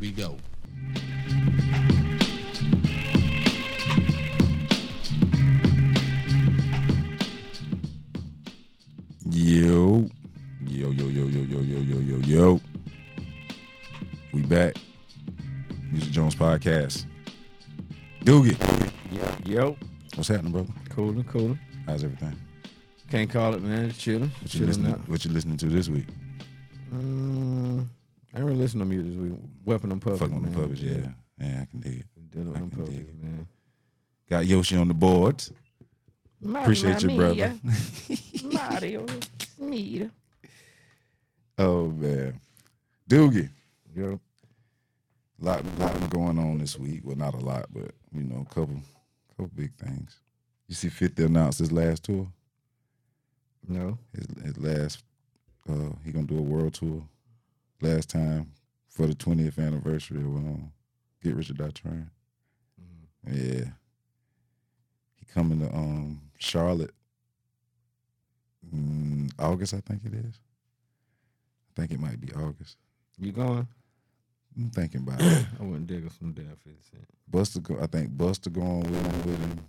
we go. Yo. Yo, yo, yo, yo, yo, yo, yo, yo, yo. We back. Music Jones Podcast. Doogie. Yo, yo, What's happening, brother? cooler, cooler. How's everything? Can't call it, man. Just chilling, What you chilling listening out. what you listening to this week? Mm, I ain't really listen to music this week. Weapon on public, Fucking on man. the puppets, yeah. Yeah, I can dig it. Dealing with I them can dig it. man. Got Yoshi on the boards. Appreciate you, brother. Mario Smeed. Oh man. Doogie. Yo, lot, lot going on this week. Well, not a lot, but you know, a couple, couple big things. You see, 50 announced his last tour. no. His, his last, uh, he gonna do a world tour. Last time for the 20th anniversary of um, Get Rich or Die Trying. Yeah, he coming to um Charlotte. Mm, August, I think it is. I think it might be August. You going? I'm thinking about it. I wouldn't dig some damn 50 Cent. Busta, go, I think Busta going with him, with him,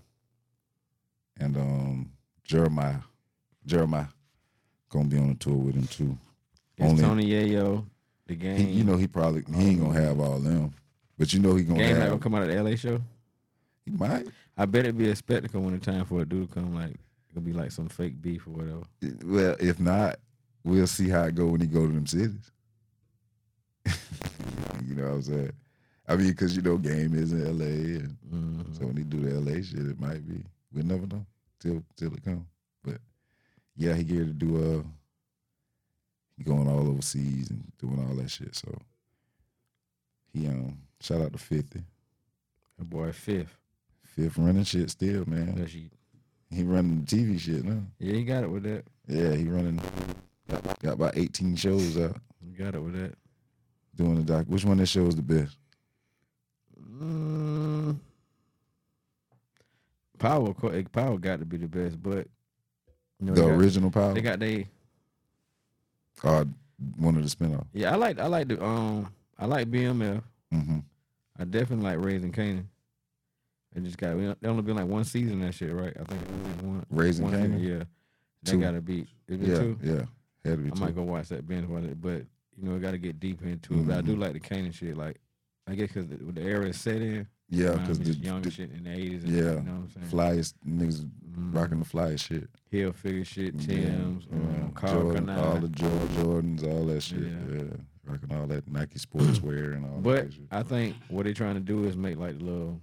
and um Jeremih, Jeremih, gonna be on the tour with him too. It's Only- Tony Yayo, the game. He, you know, he probably he ain't gonna have all them, but you know he gonna game not have. gonna come out of the LA show. he might. I bet it'd be a spectacle when the time for a dude to come. Like it'll be like some fake beef or whatever. Well, if not, we'll see how it go when he go to them cities. you know what I'm saying? I mean, because you know, game is in L.A. and Mhm. So when he do the LA shit, it might be. We never know till till it come. But yeah, he get to do uh he going all overseas and doing all that shit. So he um shout out to Fifty. That boy fifth. Fifth running shit still, man. He running the TV shit now. yeah, he got it with that. Yeah, he running got, got about eighteen shows out He got it with that. doing the doc. Which one of that show is the best? Mm, Power, Power got to be the best, but you know, the got, original Power They got they. Or one of the spinoff. Yeah, I like I like the um I like BMF. Mm-hmm. I definitely like Raising Kanan. It just got they only been like one season that shit, right? I think it was one. Raising one Kanan? season, Yeah, Two. gotta be. Yeah, two? yeah. Had to be I two. might go watch that binge watch it, but you know, I got to get deep into it. But I do Mhm. like the Kanan shit. Like, I guess because the, the era is set in. yeah, because the, young the shit in the eighties. yeah, you know what I'm saying? flyest niggas Mhm. rocking the flyest shit. Hilfiger shit, Yeah, Tim's, yeah. um, Carl Jordan, all the Jordan, Jordans, all that shit. Yeah. Yeah. rocking all that Nike sportswear and all But that shit. I think what they're trying to do is make like little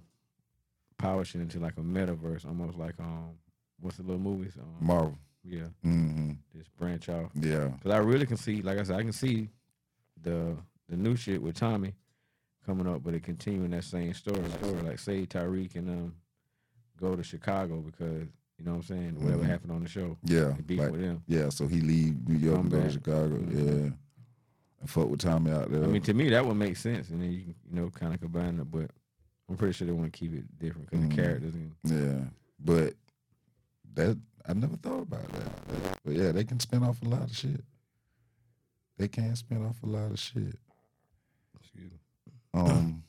power shit into like a metaverse, almost like um, what's the little movies? Um, Marvel. yeah, hmm just branch off. Yeah, Cause I really can see, like I said, I can see the the new shit with Tommy coming up, but it continuing that same story. Story like say Tariq and um go to Chicago because you know what I'm saying. Whatever Mhm. happened on the show, yeah, beef like, with them. yeah. So he leave New York Come and go to back. Chicago. Mhm. Yeah, and fuck with Tommy out there. I mean, to me, that would make sense, and then you can you know kind of combine it. But I'm pretty sure they want to keep it different because Mhm. the characters. And, yeah, but that I never thought about that. But yeah, they can spin off a lot of shit. They can spin off a lot of shit. Um,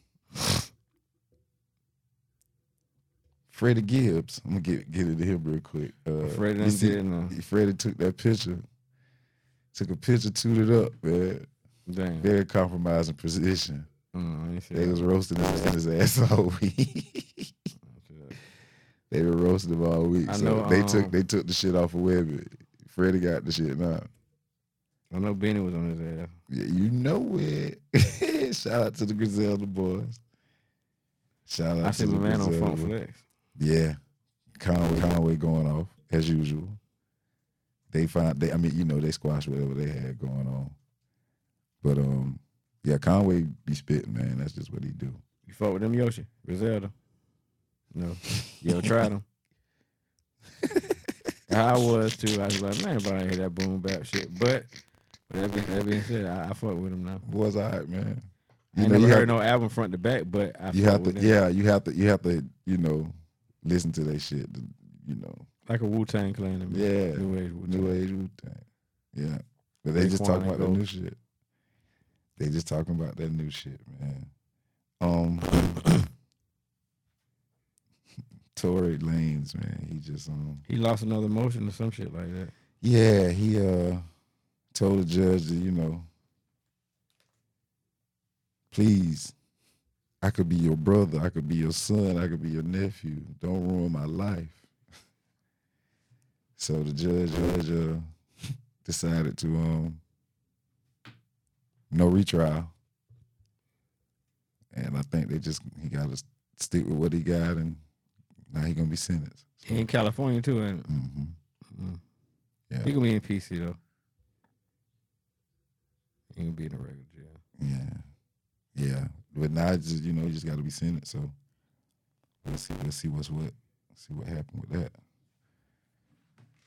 Freddie Gibbs. I'm gonna get get it to him real quick. Uh, Freddie see- no. Freddie took that picture, took a picture, tooted up, man. Damn. Very compromising position. Mm, I ain't see They that. was roasting him in his ass all week. I ain't see that. they were roasting him all week. I so know, they um, took they took the shit off of Webby. Freddie got the shit now. I know Benny was on his ass. Yeah, you know it. Shout out to the Griselda boys. Shout out I to the man on Funk. Flex. Yeah, Conway, Conway going off as usual. They find they, I mean, you know, they squash whatever they had going on. But um, yeah, Conway be spitting, man. That's just what he do. You fought with them Yoshi, Griselda. No, you ever tried them? I was too. I was like, man, but I ain't hear that boom bap shit. But, that, being, that being said, I, I fuck with them now. Boys, all right, man. I You ain't know, never you heard no album front to back, but I you have to, yeah, you have to, you have to, you know, listen to that shit. To, you know, like a Wu Tang Clan. yeah, New Age Wu Tang. New age Wu Tang. Yeah, but they just talking about the new shit. They just talking about that new shit, man. Um, Tory Lanez, man, he just um, He lost another motion or some shit like that. yeah, he uh told the judge that you know, please, I could be your brother, I could be your son, I could be your nephew. Don't ruin my life. So the judge, judge uh, decided to um no retrial, and I think they just he got to stick with what he got, and now he gonna be sentenced. He in California too, and hmm mm-hmm. Yeah. he gonna be in PC though. He gonna be in a regular jail. Yeah, yeah. But now it's just you know you just got to be seeing it. So let's see, let's see what's what, see what happened with that.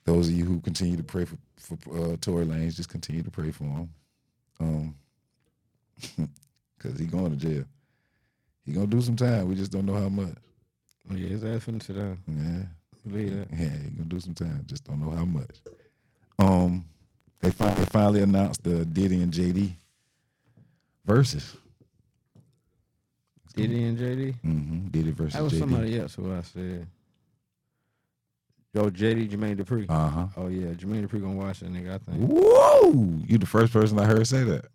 Those of you who continue to pray for for uh, Tory Lanez, just continue to pray for him, um, because he going to jail. He gonna do some time. We just don't know how much. Yeah, his ass finna sit down. Yeah, Believe that. yeah. He gonna do some time. Just don't know how much. Um, they fi- they finally announced the Diddy and JD versus. Diddy and JD. Mm-hmm. Diddy versus That was JD. somebody else who I said. Yo, JD Jermaine Dupri. Uh huh. oh yeah, Jermaine Dupri gonna watch that nigga. I think Whoa! You the first person I heard say that.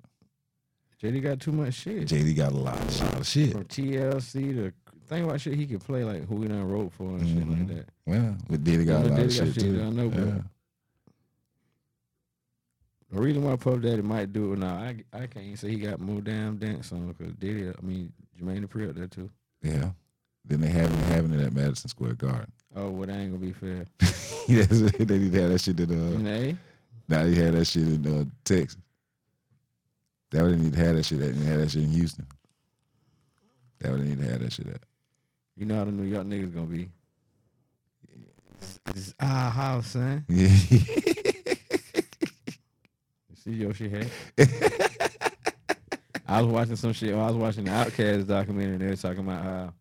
JD got too much shit. JD got a lot, a lot of shit. From TLC to think about shit he could play like who he done wrote for and shit like Mhm. that. Well, but Diddy got a lot of shit shit too. I know, but- yeah. The reason why Puff Daddy might do it now, I I can't say he got more damn dance on because Diddy, I mean Jermaine Dupri up there too. yeah. Then they having having it at Madison Square Garden. Oh, well, that ain't gonna be fair. They need to have that shit in uh. A? Now they had that shit in uh, Texas. That would need to have that shit. At, they had that shit in Houston. That would need to have that shit at. You know how the New York niggas gonna be. It's, it's our house, son. Yeah. See your shit head? I was watching some shit. I was watching the Outkast documentary. They were talking about how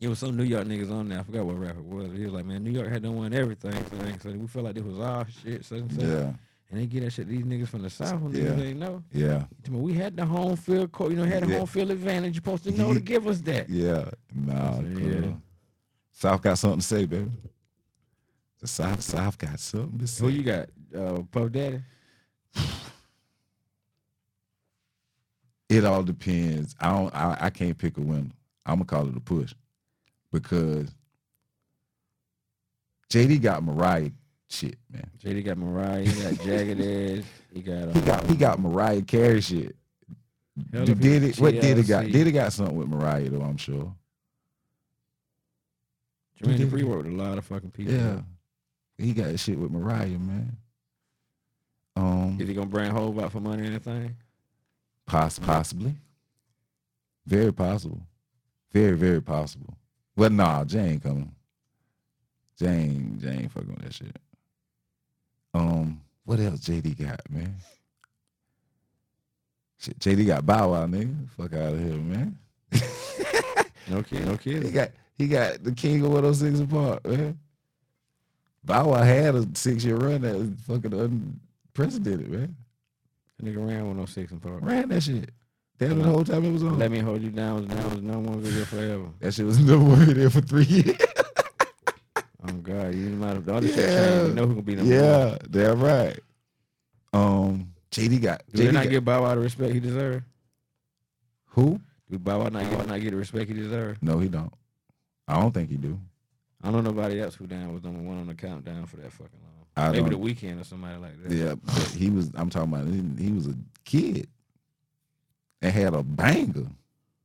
it was some New York niggas on there. I forgot what rapper it was. He was like, "Man, New York had done won everything, so, so we felt like this was our shit." So, and so. yeah. And they get that shit. These niggas from the south, when Yeah. ain't know. Yeah. We had the home field court. You know, had the Yeah. home field advantage. You're supposed to know to give us that. Yeah. Nah. said, yeah. South got something to say, baby. The South, South got something to say. Who you got? Uh, Puff Daddy. It all depends. I don't. I, I can't pick a winner. I'm gonna call it a push because JD got Mariah shit, man. JD got Mariah. He got Jagged Edge. He got. He got he um, got Mariah Carey shit. Did it? What Diddy got? Did it got something with Mariah though. I'm sure. Jermaine. Dupri worked with a lot of fucking people. Yeah, he got shit with Mariah, man. Um, Is he gonna bring Hove out for money or anything? Poss- possibly. Very possible. Very, very possible. Well, nah, Jane coming. Jane, Jane fucking with that shit. Um, what else JD got, man? Shit, JD got Bow Wow, nigga. Fuck out of here, man. No kid, no kidding. He got he got the king of 106 apart, man. Bow Wow had a six year run that was fucking unprecedented, man. That nigga ran 106 in Park. Ran that shit. Damn, the whole time it was on. Let me hold you down was down was number one video forever. That shit was number one there for three years. Oh God, you might have the other shit Yeah. You know who can be number one. yeah, damn right. Um, JD got Do they not got, give Bow Wow the respect he deserved? who? Did Bow Wow not get not get the respect he deserves? No, he don't. I don't think he do. I don't know nobody else who down was number one on the countdown for that fucking long. I Maybe the Weeknd or somebody like that. Yeah, but he was. I'm talking about. He, he was a kid and had a banger.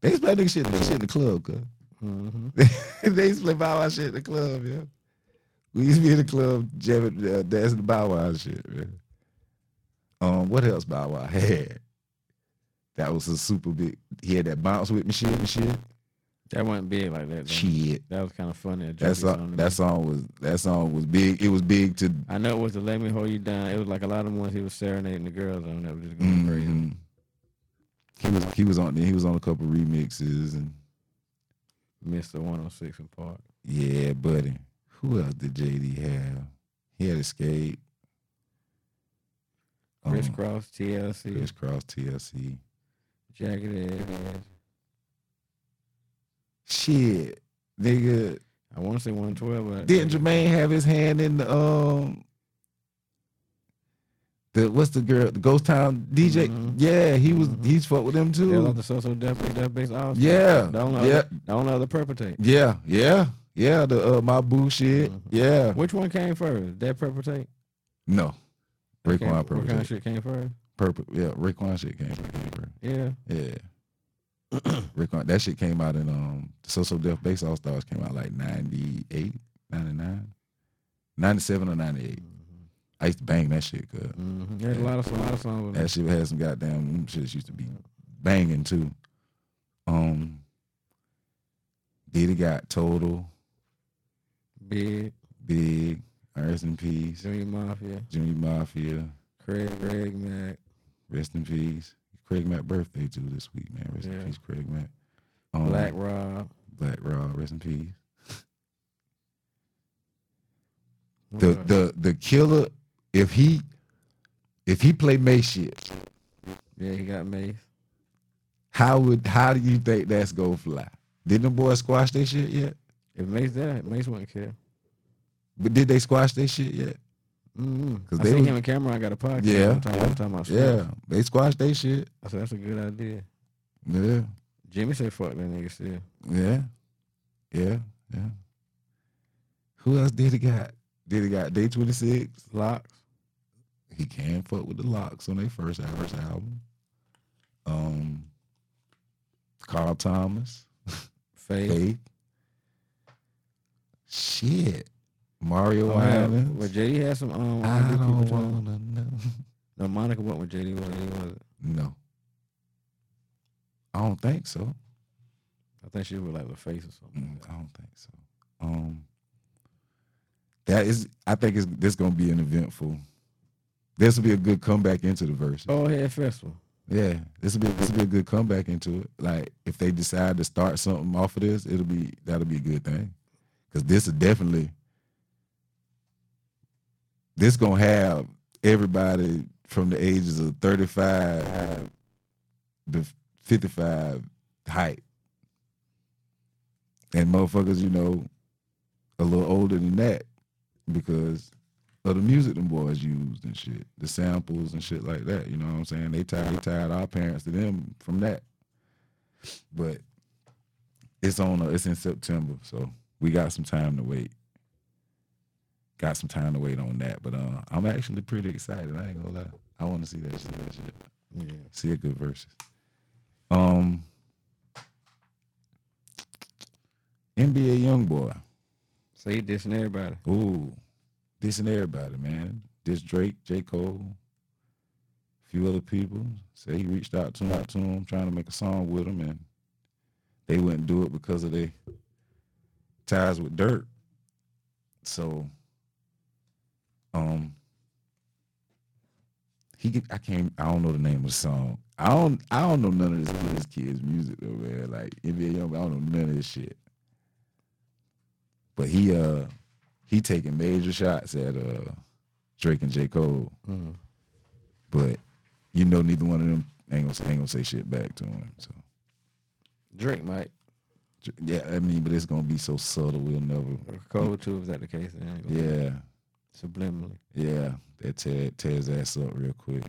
They used to play nigga shit, shit in the club, cuz. hmm they used to play Bow Wow shit in the club, yeah. We used to be in the club jamming, uh, dancing the Bow Wow shit, man. Um, what else Bow Wow had? That was a super big. He had that bounce with me shit and shit. That wasn't big like that. Though. Shit. That was kind of funny. That song, that song was that song was big. It was big to. I know it was the Let Me Hold You Down. It was like a lot of ones he was serenading the girls on that was just going crazy. Mhm. He was he was on he was on a couple remixes and Mr. 106 in Park. yeah, buddy. Who else did JD have? He had Xscape. Um, Kris Kross, TLC. Kris Kross TLC. Jagged Edge. Shit, nigga. I want to say 112. But Didn't Jermaine have his hand in the um the what's the girl the Ghost Town DJ? Mhm. Yeah, he was Mhm. he's fucked with them too. love the social death, death based all Yeah, The only, yeah. other, the only other perpetrate. Yeah, yeah, yeah. The uh, my boo shit. Mhm. Yeah, Which one came first? That perpetrate? no. Raekwon What kind of shit came first? Purple. Yeah, Raekwon shit came first. Yeah. Yeah. Raekwon, that shit came out in um So So Def Bass All Stars came out like 98, 99, 97 or 98. I used to bang that shit, cuz. Mm-hmm. There's a lot of, a lot of songs. with That shit had some goddamn shit used to be banging too. Um Diddy got total, Big, big, rest in peace. Junior Mafia, Junior Mafia, Craig, Craig Mack. rest in peace. Craig Mack birthday too this week, man. Rest Yeah. in peace, Craig Mack. Um, Black Rob. Black Rob, rest in peace. The the the killer if he if he play Mase shit, yeah, he got Mase. how would how do you think that's gonna fly? Did the boys squash their shit yet? If Mase that, Mase wouldn't care. But did they squash their shit yet? Mm-hmm. 'Cause I they seen was- him and Cam'ron got a podcast. Yeah, one time, one time I saw Yeah, they squashed they shit. I said that's a good idea. Yeah, Jimmy said fuck that nigga still. yeah, yeah, yeah. Who else did he got? Did he got Day Twenty Six? LOX. He can fuck with the LOX on their first first album. Um, Carl Thomas, Faith. Faith. Shit, Mario Oh, yeah, Island. But JD had some um I don't wanna know. No, Monica went with JD. Was it? Was? No, I don't think so. I think she was like the face or something. Mm, I don't think so. Um, that is, I think it's this gonna be an eventful. This will be a good comeback into the verse. Oh, head festival. Yeah, this will be this will be a good comeback into it. Like if they decide to start something off of this, it'll be that'll be a good thing. Cause this is definitely this gonna have everybody from the ages of thirty five to fifty five height, and motherfuckers, you know, a little older than that because of the music them boys used and shit, the samples and shit like that. You know what I'm saying? They tied, they tied our parents to them from that. But it's on, a, it's in September, so we got some time to wait. Got some time to wait on that, but uh, I'm actually pretty excited. I ain't gonna lie. I want to see that shit. That shit. Yeah. See a good verses. Um, NBA YoungBoy. So he dissing everybody. Ooh, dissing everybody, man. This Drake, J. Cole, a few other people. Say he reached out to him, out to him, trying to make a song with him, and they wouldn't do it because of their ties with Durk. So, um, he, I can't, I don't know the name of the song. I don't, I don't know none of this, this kid's music though, man. Like NBA Young, I don't know none of this shit. But he, uh, he taking major shots at uh Drake and J. Cole, Mm. but you know neither one of them ain't gonna, ain't gonna say shit back to him. So Drake might. yeah, I mean, but it's gonna be so subtle. We'll never. Cole too, if that the case. Then ain't gonna- Yeah, Subliminally. yeah, that tear, tears ass up real quick.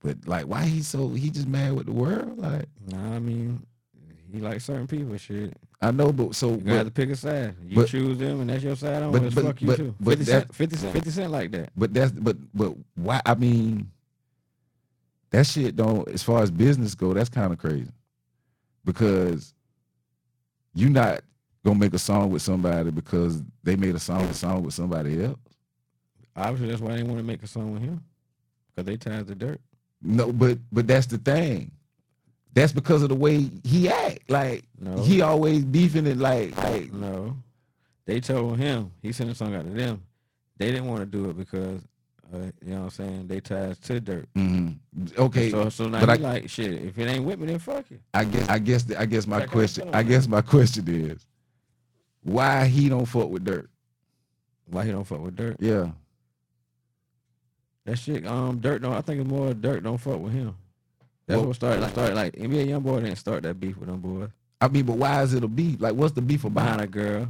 But like, why he so he just mad with the world? Like, Nah, I mean, he like certain people. Shit, I know, but so you gotta pick a side. You but- choose them, and that's your side. On but- but, but- fuck you but- too. but 50 cent, that- 50 cent, 50 cent like that. but that's but but why? I mean, that shit don't. As far as business go, that's kind of crazy because you not gonna make a song with somebody because they made a song a song with somebody else. Obviously, that's why they want to make a song with him, cause they tied to Durk. No, but but that's the thing. That's because of the way he act. Like No. he always beefing it. Like like No, they told him he sent a song out to them. They didn't want to do it because, uh, you know what I'm saying. They ties to Durk. mhm. okay. So so now but I- like shit. If it ain't with me, then fuck it. I guess I guess the, I guess my question the I song, guess my question is why he don't fuck with Durk. Why he don't fuck with Durk? Yeah. That shit. Um, Durk don't. I think it's more Durk don't fuck with him. That's Well- what started. Like, started like NBA YoungBoy didn't start that beef with them boys I mean, but why is it a beef? Like, what's the beef behind a girl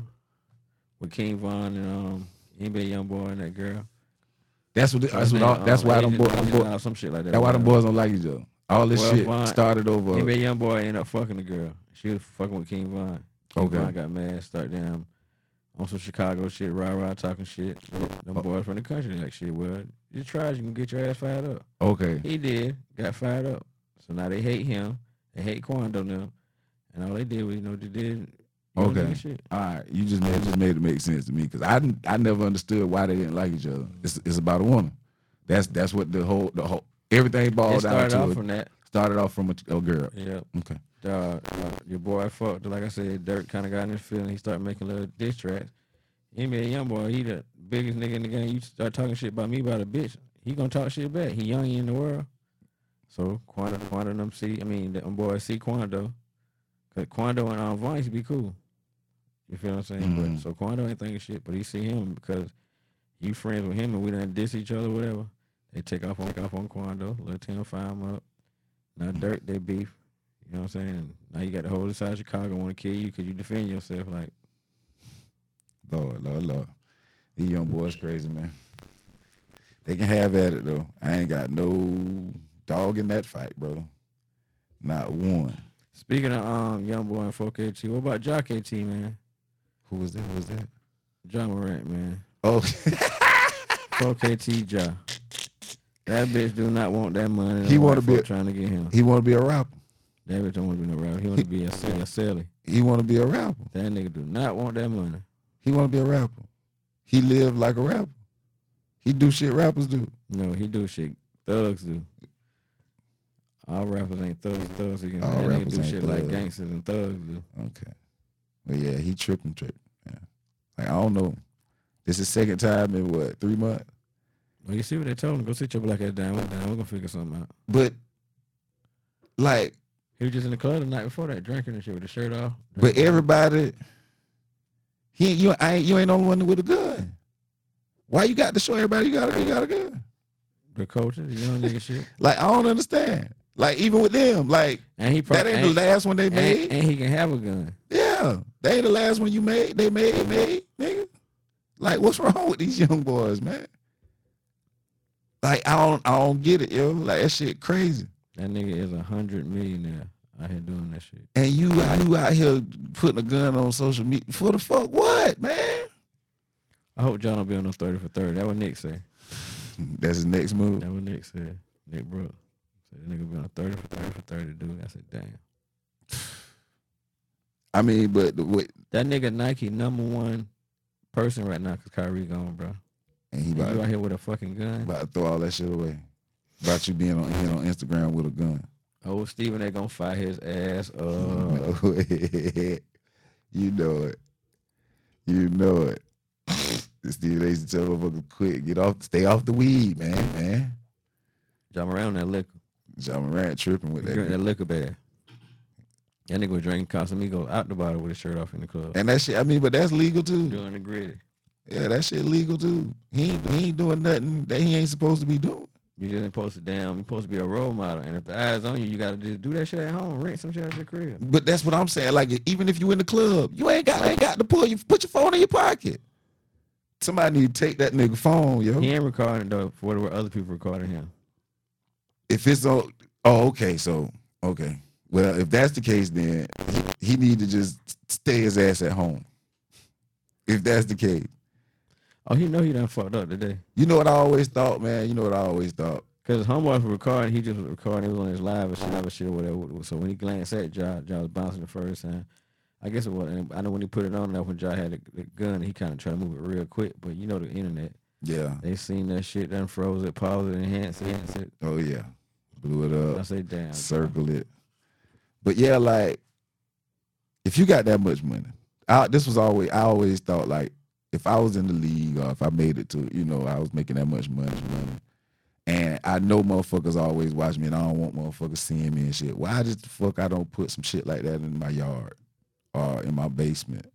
with King Von and um NBA YoungBoy and that girl. That's what. That's what. All, that's um, why them boys. Them Asian boys or some shit like that. that's why them boys don't like each other. All this Well, shit Von- started over. NBA YoungBoy ended up fucking the girl. She was fucking with King Von. Okay. Von got mad, started down on some Chicago shit, rah rah talking shit. Them Oh. boys from the country like shit. Well, you try, you can get your ass fired up. Okay. He did, got fired up. So now they hate him. They hate Quando now. And all they did was, you know, they did Okay. All right. You just made just made it make sense to me because I didn't, I never understood why they didn't like each other. It's it's about a woman. That's that's what the whole the whole everything It boiled down started off from that. started off from a, a girl. Yeah. Okay. Uh, uh, your boy fucked. Like I said, Durk kind of got in his feeling. He started making little diss tracks. NBA YoungBoy, he the biggest nigga in the game. You start talking shit about me about a bitch, he gonna talk shit back. He young in the world. So Quando, Quando and them see, I mean, them boys see Quando. Cause Quando and um, used be cool. You feel what I'm saying? Mhm. But so Quando ain't thinking shit, but he see him because you friends with him and we done diss each other, whatever. They take off on take off on Quando, let him fire him up. Now Durk, they beef. You know what I'm saying? Now you got the whole side of Chicago want to kill you because you defend yourself. Like, Lord, Lord, Lord. These young boys crazy, man. They can have at it though. I ain't got no dog in that fight, bro. Not one. speaking of um young boy and 4KT, what about Jock KT, man? Who was that? Who was that? Ja Morant, man. Oh, 4KT Ja. That bitch do not want that money. He wanna white be trying to get him. he want to be a rapper. That bitch don't want to be no rapper. He want to be a, a celly. He want to be a rapper. That nigga do not want that money. He want to be a rapper. He live like a rapper. He do shit rappers do. No, he do shit thugs do. All rappers ain't thugs. Thugs, he can, All that nigga rappers do ain't shit like gangsters and thugs do. Okay. Well, yeah, he tripping, tripping. Yeah. Like I don't know. This is second time in what three months? Well, you see what they told him? Go sit your black ass down. Down. We're gonna figure something out. But like, He was just in the club the night before that, drinking and shit with the shirt off. but everybody, he you I ain't you ain't the only one with a gun. Why you got to show everybody you got a, you got a gun? the coaches, the young nigga shit, Like I don't understand. Like even with them, like and he probably, that ain't the last one they and, made. and he can have a gun. Yeah, they ain't the last one you made. They made made nigga. Like what's wrong with these young boys, man? Like I don't I don't get it, yo. Like that shit crazy. That nigga is a hundred millionaire out here doing that shit. And you you out here putting a gun on social media for the fuck what, man? I hope Ja will be on no thirty for thirty. That what Nick say. That's his next move. That what Nick said. Nick Brooks said the nigga be on thirty for thirty for thirty, dude. I said, damn. I mean, but the way That nigga Nike number one person right now because Kyrie gone, bro. and he about, you out here with a fucking gun. about to throw all that shit away. About you being on being on Instagram with a gun. Oh, Steven, they gonna fire his ass up. you know it. You know it. Steve they used to tell motherfuckers quit, get off, stay off the weed, man, man. Jump around that liquor. Ja Morant tripping with that that. liquor bag. That nigga was drinking Casamigo out the bottle with his shirt off in the club. And that shit, I mean, but that's legal too. Doing the gritty. Yeah, that shit legal too. He ain't, he ain't doing nothing that he ain't supposed to be doing. You just ain't supposed to damn. You're supposed to be a role model, and if the eyes on you, you gotta just do that shit at home. Rent some shit at your crib. But that's what I'm saying. Like even if you in the club, you ain't got ain't got to pull you put your phone in your pocket. Somebody need to take that nigga phone, yo. He ain't recording though for where other people recording him. If it's on, oh okay, so okay. Well, if that's the case, then he, he need to just stay his ass at home. If that's the case, Oh, he know he done fucked up today. you know what I always thought, man. You know what I always thought. Cause his homeboy was recording, he just was recording. He was on his live or shit, live shit or whatever. So when he glanced at Ja, Ja was bouncing the first time. I guess it was. and I know when he put it on that when Ja had the, the gun, he kind of tried to move it real quick. But you know the internet, Yeah. they seen that shit, done froze it, paused it, enhanced it, enhanced it. Oh yeah. Blew it up. I say, damn. circle it. But yeah, like if you got that much money, I, this was always I always thought like if I was in the league or if I made it to you know I was making that much money, money, and I know motherfuckers always watch me and I don't want motherfuckers seeing me and shit. Why just the fuck I don't put some shit like that in my yard or in my basement?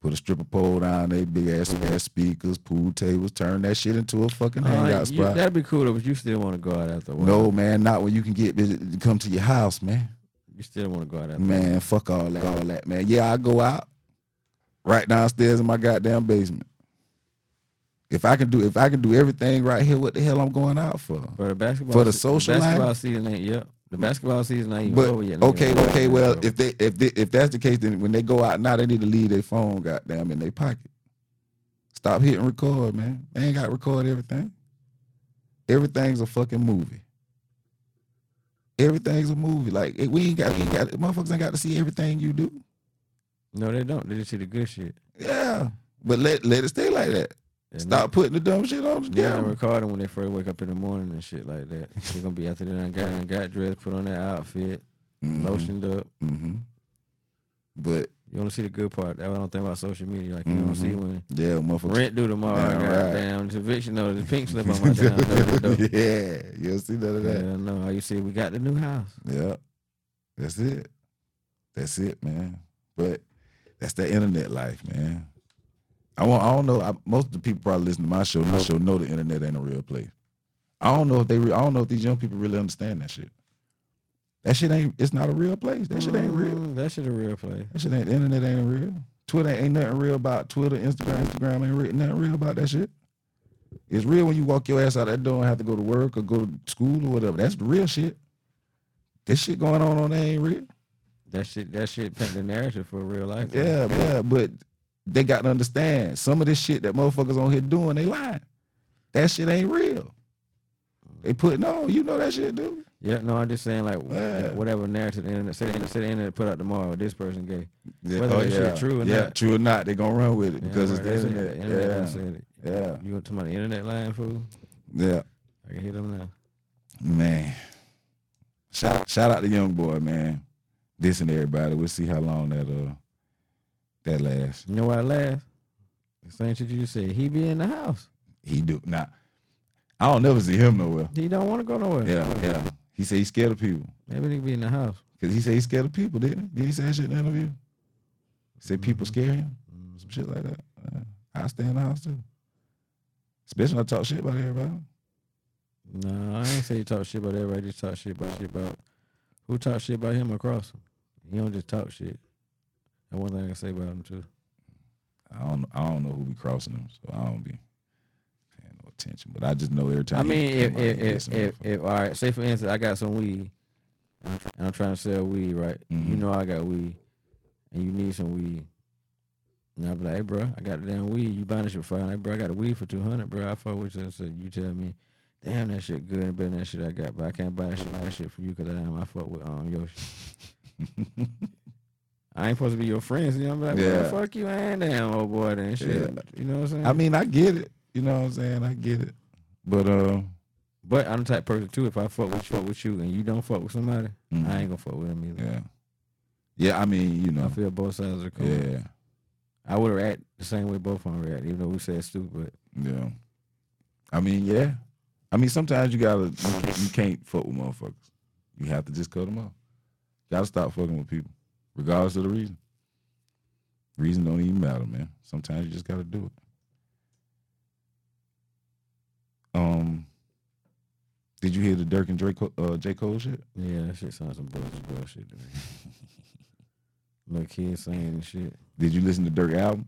Put a stripper pole down, they big ass ass speakers, pool tables, turn that shit into a fucking hangout Uh, you- spot. that'd be cool, though, but you still want to go out after a while. no, man, not when you can get come to your house, man. You still want to go out after Man, fuck all that, all that, man. Yeah, I go out right downstairs in my goddamn basement. If I can do, if I can do everything right here, what the hell I'm going out for? For the basketball, For the social basketball life? season ain't yet. The basketball season ain't even But over yet. okay, nigga. okay, well, if they if they if that's the case, then when they go out now, they need to leave their phone goddamn in their pocket. Stop hitting record, man. They ain't got to record everything. Everything's a fucking movie. Everything's a movie. Like we ain't got, we ain't got motherfuckers ain't got to see everything you do. No, they don't. They just see the good shit. Yeah, but let let it stay like that. And Stop putting the dumb shit on the They yeah, camera. recording when they first wake up in the morning and shit like that. They're gonna be after they done got, done got dressed, put on that outfit, Mhm, lotioned up. mhm. But You want to see the good part. That's what I don't think about social media. Like you don't see when yeah, motherfucker. rent due tomorrow. Yeah, right. goddamn, the eviction notice, the pink slip on my damn yeah, you don't see none of that. Yeah, no. You see, we got the new house. Yeah, that's it. That's it, man. But that's the internet life, man. I want. I don't know. I, most of the people probably listen to my show. My show know the internet ain't a real place. I don't know if they. Re, I don't know if these young people really understand that shit. That shit ain't. It's not a real place. That shit ain't real. Mm, That shit a real place. That shit ain't. The internet ain't real. Twitter ain't nothing real about Twitter. Instagram. Instagram ain't real, nothing real about that shit. It's real when you walk your ass out that door and have to go to work or go to school or whatever. That's the real shit. This shit going on on there ain't real. That shit. That shit paint the narrative for real life. Yeah, yeah, but they got to understand some of this shit that motherfuckers on here doing, they lying. That shit ain't real. They putting on, you know that shit, dude. Yeah, no, I'm just saying like Yeah. whatever narrative the internet say, the say the internet put out tomorrow. This person gay. Yeah, Whether oh, that shit true or yeah, not. true or not, they gonna run with it Yeah, because right, it's the internet. Internet yeah, said it. yeah, You want to about the internet lying fool? yeah, I can hit them now. man. Shout shout out to young boy, man. This and everybody. We'll see how long that uh that lasts. You know why I laugh? The same shit you just said. He be in the house. He do not. I don't never see him nowhere. He don't want to go nowhere. Yeah, yeah. He said he's scared of people. Maybe he be in the house. Cause he said he's scared of people, didn't he? Did he say that shit in the interview? He said people scare him, some shit like that. Uh, I stay in the house too. Especially when I talk shit about everybody. No, I ain't say he talk shit about everybody. Just talk shit about shit about who talk shit about him across him. He don't just talk shit. That's one thing I can say about him too. I don't I don't know who be crossing them, so I don't be paying no attention. But I just know every time. I mean, if if if, if, if all right, say for instance, I got some weed, and I'm trying to sell weed, right? You Mhm. know I got weed, and you need some weed. And I'll be like, hey, bro, I got the damn weed. You buying this shit for? Hey, bro, I got a weed for two hundred, bro. I fuck with you. So you tell me, damn, that shit good and better than that shit I got, but I can't buy that shit, that shit for you because I I fuck with um your shit. I ain't supposed to be your friends. You know, I'm like, yeah. Yeah. fuck you and damn old boy then shit. Yeah. You know what I'm saying? I mean, I get it. You know what I'm saying? I get it. But uh, but I'm the type of person too. If I fuck with fuck with you and you don't fuck with somebody, mhm. I ain't gonna fuck with them either. yeah, yeah. I mean, you know, I feel both sides the coin. yeah, I would react the same way both of them react, even though we said stupid. yeah. I mean, yeah. I mean, sometimes you gotta, you, you can't fuck with motherfuckers. You have to just cut them off. Gotta stop fucking with people, regardless of the reason. Reason don't even matter, man. Sometimes you just gotta do it. Um, did you hear the Durk and Drake, uh, J Cole shit? Yeah, that shit sounds some bullshit, bullshit to me. Little kids saying and shit. Did you listen to Durk album?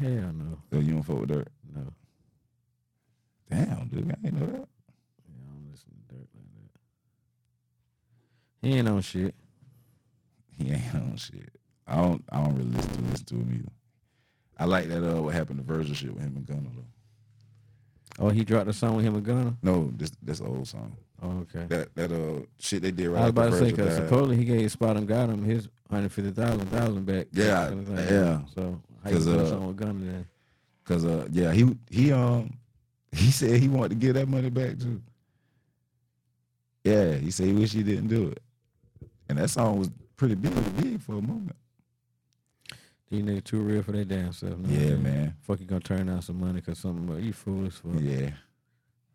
Hell no, Or you don't fuck with Durk? no. Damn, dude, I ain't know that. Yeah, I don't listen to Durk like that. He ain't on shit. He ain't on shit. I don't. I don't really listen to listen to him either. I like that. Uh, what happened to Virgil shit with him and Gunna though. Oh, he dropped a song with him and Gunna. No, this this old song. Oh, okay. That that uh shit they did right. I was about to say because supposedly he gave Spot and got him his hundred fifty thousand thousand back. Yeah, kind of yeah. So how you put a uh, song with Gunna then? Cause uh yeah he he um he said he wanted to get that money back too. Yeah, he said he wish he didn't do it, and that song was pretty big big for a moment. These niggas too real for their damn self. Yeah, saying? man. Fuck you gonna turn down some money because something but you foolish for Yeah,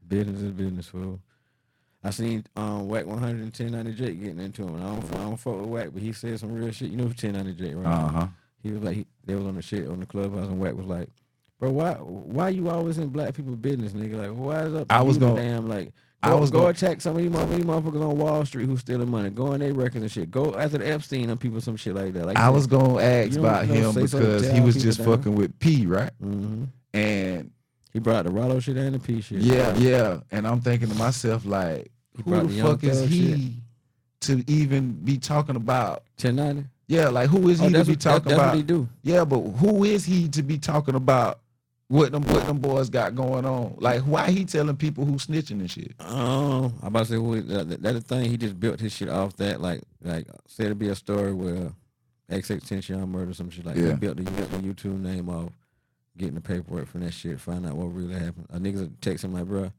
business is business fool. I seen um Wack 110 90 Jake getting into him. And I don't I don't fuck with Wack, but he said some real shit. You know who 10 90 Jake, right? uh huh. He was like he, they was on the shit on the clubhouse, and Wack was like, "Bro, why why you always in black people business, nigga? Like, why is up? I was gonna- damn like." I was go gonna- attack some of these motherfuckers, on Wall Street who stealing money. Go in their records and shit. Go after the Epstein and people some shit like that. Like I was gonna ask You don't- about you him because he was just down? fucking with P, right? hmm And He brought the Rollo shit and the P shit. yeah, yeah. And I'm thinking to myself, like, He who the fuck is he to even be talking about? ten ninety. Yeah, like who is he Oh, to be what, that, talking that's about? do. Yeah, but who is he to be talking about what them what them boys got going on? Like, why he telling people who snitching and shit? Um, I'm about to say is- that, that, the thing. He just built his shit off that. Like, like said it'd be a story where XX Tension murder some shit like. Yeah. He built the, built the YouTube name off getting the paperwork from that shit, find out what really happened. A would text him like, bro,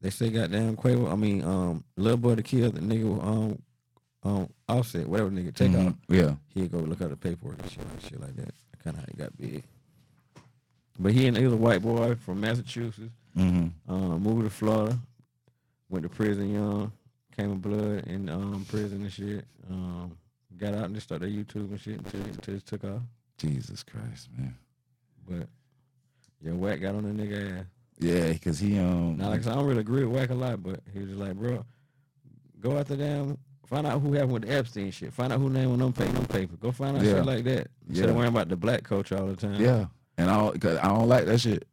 they say goddamn Quavo. I mean, um, little boy to kill the nigga um um offset whatever nigga take Mhm. off. Yeah. He'd go look at the paperwork and shit like shit like that. Kind of how he got big. But he and he was a white boy from Massachusetts. Mm-hmm. Um, moved to Florida, went to prison young, came in blood in um, prison and shit. Um, got out and just started YouTube and shit until, until it took off. Jesus Christ, man. But yeah, Wack got on the nigga ass. Yeah, because he um. Now, like I said, I don't really agree with Wack a lot, but he was just like, bro, go after them. Find out who happened with the Epstein shit. Find out who name on them paper, them paper. Go find out Yeah. shit like that. Instead Yeah. of worrying about the black culture all the time. yeah, and I don't, cause I don't like that shit.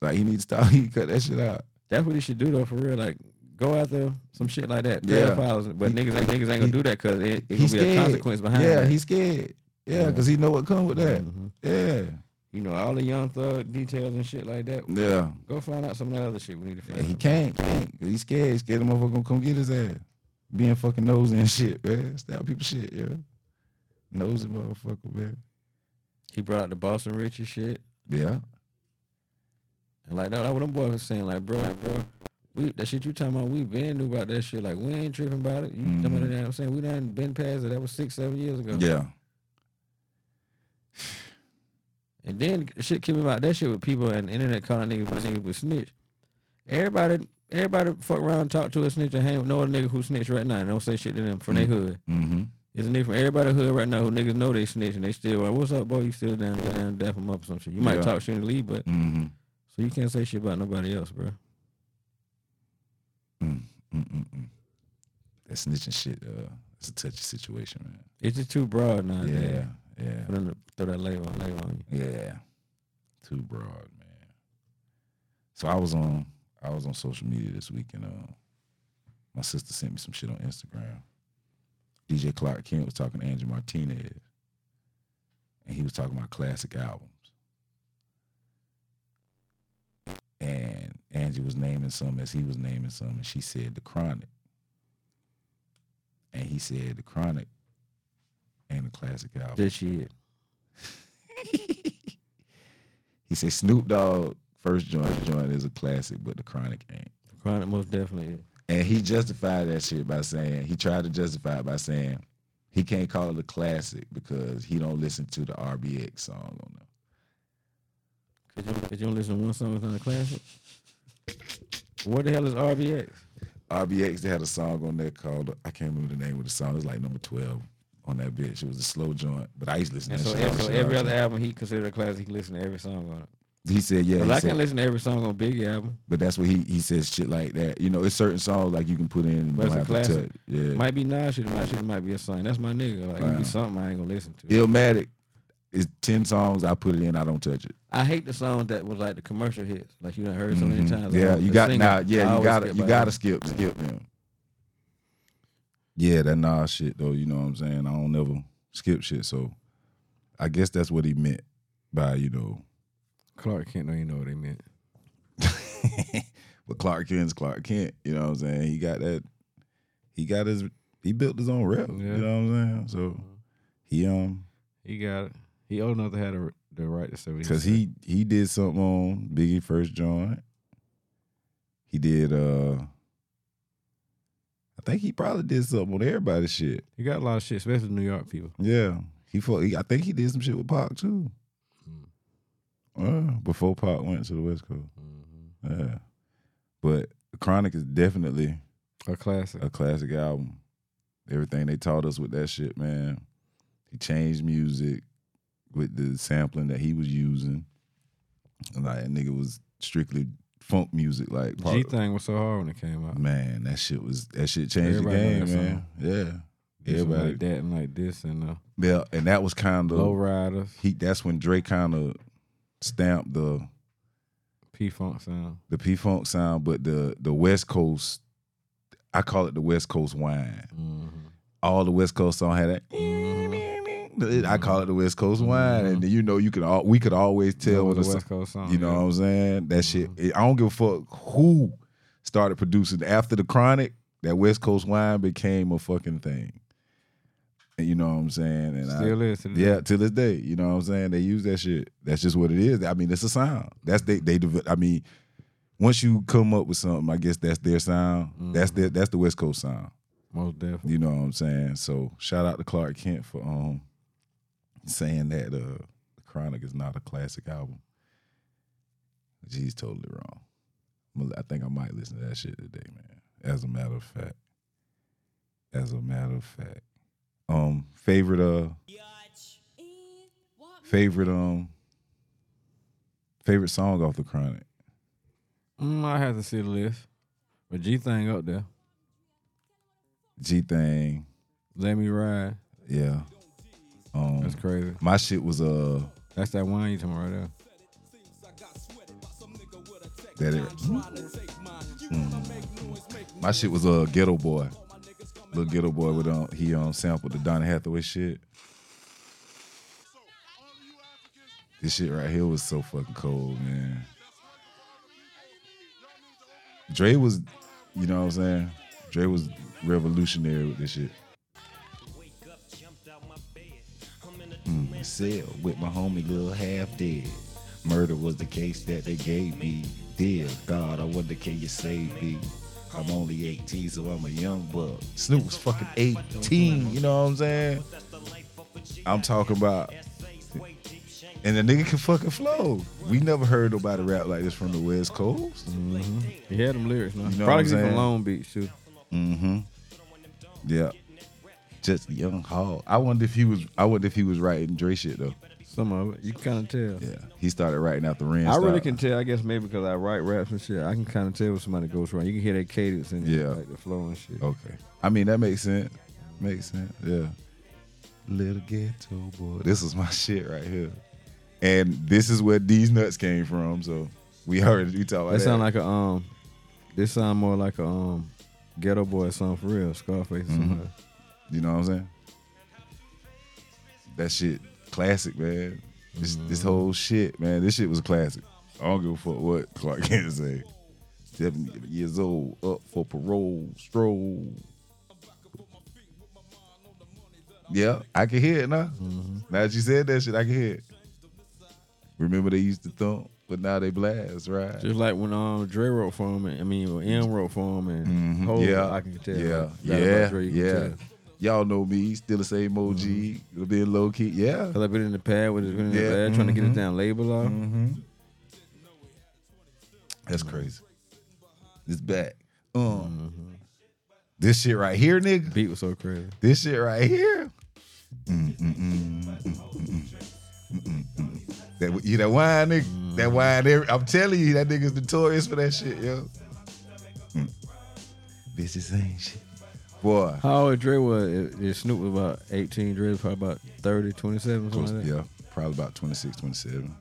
Like he needs to stop. He cut that shit out. That's what he should do though, for real. Like, go after some shit like that. Yeah. Pedophiles. But He- niggas, ain't niggas ain't gonna he- do that because it, it gonna He's be a scared. consequence behind Yeah, he's scared. Yeah, Yeah. because he know what come with that. Mhm. Yeah, You know, all the young thug details and shit like that. yeah. Go find out some of that other shit we need to find Yeah, he can't, can't. He's scared. He's scared the motherfucker gonna come get his ass. Being fucking nosy and shit, man. Stab people shit, yeah. Nosy motherfucker, man. He brought out the Boston Richey shit. Yeah. And like that, that's what them boys was saying, like, bro, bro, we that shit you talking about, we been knew about that shit. Like, we ain't tripping about it. You talking about Mhm. that? I'm saying we done been past it. That was six, seven years ago. Yeah. And then shit came about that shit with people and the internet calling niggas with niggas with snitch. Everybody, everybody fuck around, talk to a snitch and hang with no other nigga who snitch right now and don't say shit to them from Mm. their hood. Mm-hmm. It's a nigga from everybody hood right now who niggas know they snitching. they still like, what's up, boy? You still down, down, dap them up or some shit. You might Yeah. talk shit and leave, but Mm-hmm. so you can't say shit about nobody else, bro. Mm, mm, mm, mm. That snitching shit, uh, it's a touchy situation, man. It's just too broad now. Yeah, yeah, For them to throw that label, label on you. yeah. Too broad, man. So I was on, I was on social media this week, and uh, my sister sent me some shit on Instagram. DJ Clark Kent was talking to Angie Martinez, and he was talking about classic albums. And Angie was naming some as he was naming some, and she said the Chronic. And he said the Chronic ain't a classic album. This shit. he said Snoop Dogg first joint joint is a classic, but the Chronic ain't. The Chronic most definitely is. And he justified that shit by saying he tried to justify it by saying he can't call it a classic because he don't listen to the RBX song on them. Cause you, cause you don't listen to one song that's not a classic. What the hell is RBX? RBX they had a song on there called I can't remember the name of the song. It was like number twelve on that bitch. It was a slow joint, but I used to listen to And that so, shit. and so every other album he considered a classic, he listened to every song on it. He said yeah, Well, I said- can listen to every song on Biggie album. but that's what he he says shit like that. You know, it's certain songs like you can put in But it's a classic. touch. Yeah. Might be Nas shit, might shit might be a song. That's my nigga. Like it Wow. be something I ain't gonna listen to. Illmatic is ten songs. I put it in. I don't touch it. I hate the songs that was like the commercial hits. Like you done heard so many Mhm. times. Yeah, Like, you got now. I Yeah, you always got to skip you got to them. skip skip them. Yeah, that Nas shit though. You know what I'm saying? I don't never skip shit. So I guess that's what he meant by you know. Clark Kent don't even know what they meant. but Clark Kent's Clark Kent. You know what I'm saying? He got that. He got his. He built his own rep. Yeah. You know what I'm saying? So he um He got it. He old enough to have the, the right to say what said. he he did something on Biggie first joint. He did. uh I think he probably did something on everybody's shit. he got a lot of shit, especially New York people. Yeah, he, fought, he I think he did some shit with Pac too. Uh, before Pop went to the West Coast. Yeah, but Chronic is definitely A classic. a classic album. Everything they taught us with that shit, man. He changed music. with the sampling that he was using. And like that nigga was strictly funk music, like G thing was so hard when it came out. Man, that shit was that shit changed Everybody the game, man. Yeah, everybody. like that and like this and uh, Yeah, and that was kind Low of Riders, he. That's when Drake kind of stamped the P Funk sound. the P Funk sound, but the the West Coast. I call it the West Coast wine. Mm-hmm. All the West Coast song had that. Mm-hmm. I call it the West Coast wine, mm-hmm. and you know you could all we could always tell when the West Coast song. You know yeah. what I'm saying? That shit. Mm-hmm. I don't give a fuck who started producing after the Chronic. That West Coast wine became a fucking thing. You know what I'm saying? And Still I, is. to yeah, to this day, you know what I'm saying? They use that shit. That's just what it is. I mean, it's a sound. That's they they. I mean, once you come up with something, I guess that's their sound. That's their that's the West Coast sound. most definitely. You know what I'm saying? So shout out to Clark Kent for um saying that uh the Chronic is not a classic album. He's totally wrong. I think I might listen to that shit today, man. As a matter of fact. As a matter of fact. Um favorite uh favorite um favorite song off the Chronic. Mm, I have to see the list, but G thing up there. G thing. Let me ride. Yeah. Um That's crazy. my shit was uh That's that wine you talking about right there. that it, Mm. My shit was a uh, ghetto boy. Little ghetto boy with um he um sampled the Donny Hathaway shit. This shit right here was so fucking cold, man. Dre was, you know what I'm saying? Dre was revolutionary with this shit. Mm, cell with my homie Lil Half Dead. Murder was the case that they gave me. Dear God, I wonder can you save me? I'm only 18, so I'm a young buck. Snoop was fucking 18, you know what I'm saying? I'm talking about. And the nigga can fucking flow. We never heard nobody rap like this from the West Coast. He had them lyrics, man. You know Probably from? Long Beach too. Mm-hmm. Yeah. Just young Hall. I wonder if he was I wonder if he was writing Dre shit though. Some of it you can kind of tell. Yeah. He started writing out the Ren. I really can tell. I guess maybe because I write raps and shit, I can kind of tell when somebody goes wrong. You can hear that cadence and Yeah. like the flow and shit. Okay. I mean that makes sense. Makes sense. Yeah. Little ghetto boy. This is my shit right here. And this is where these nuts came from. So we heard we talk about That that. sound like a um. This sound more like a um, ghetto boy song for real. Scarface. or Mhm. You know what I'm saying? That shit classic, man. This this whole shit, man. This shit was classic. I don't give a fuck what Clark Kent say. 70 years old, up for parole, stroll. Yeah, I can hear it now. Now that you said that shit, I can hear it. Remember they used to thump, but now they blast, right? Just like when um Dre wrote for him, and, I mean when M wrote for him, and Mhm. Hov, Yeah, I can tell. Yeah, yeah, Dre, yeah. tell. Y'all know me, still the same OG, being low key. Yeah. Cause I been in the pad with it, been in the Yeah, pad trying to get it down label off. Mm-hmm. That's crazy. It's back. Um, This shit right here, nigga. Beat was so crazy. This shit right here. Mm, mm, mm, mm, mm, mm, mm, mm. That you that wine, nigga. That wine. Every, I'm telling you, that nigga's notorious for that shit, yo. Mm. Bitches ain't shit. Boy. How old Dre was? If, if Snoop was about 18, Dre was probably about 30, 27, something like. Yeah, probably about 26, 27.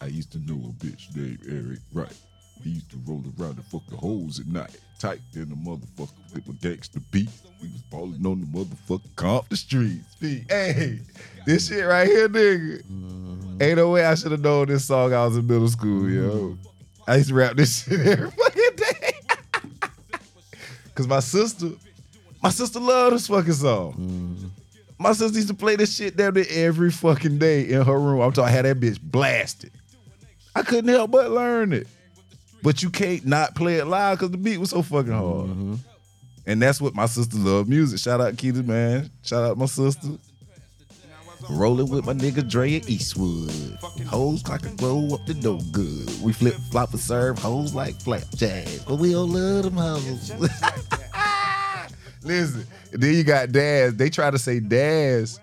I used to know a bitch named Eric Wright. He used to roll around and fuck the hoes at night. Tight in the motherfucker with a gangster beat. We was balling on the motherfucker off the streets. Hey, this shit right here, nigga. Uh-huh. Ain't no way I should have known this song. I was in middle school, yo. I used to rap this shit every fucking. Cause my sister, my sister loved this fucking song. Mm-hmm. My sister used to play this shit down there every fucking day in her room. I'm talking, I had that bitch blasted. I couldn't help but learn it. But you can't not play it live because the beat was so fucking hard. Mm-hmm. And that's what my sister loved music. Shout out Keita, man. Shout out my sister. Rolling with my nigga Dre and Eastwood. Hoes like a glow up the door good. We flip flop and serve hoes like flapjacks. But we don't love them hoes. Listen, then you got Daz. They try to say Daz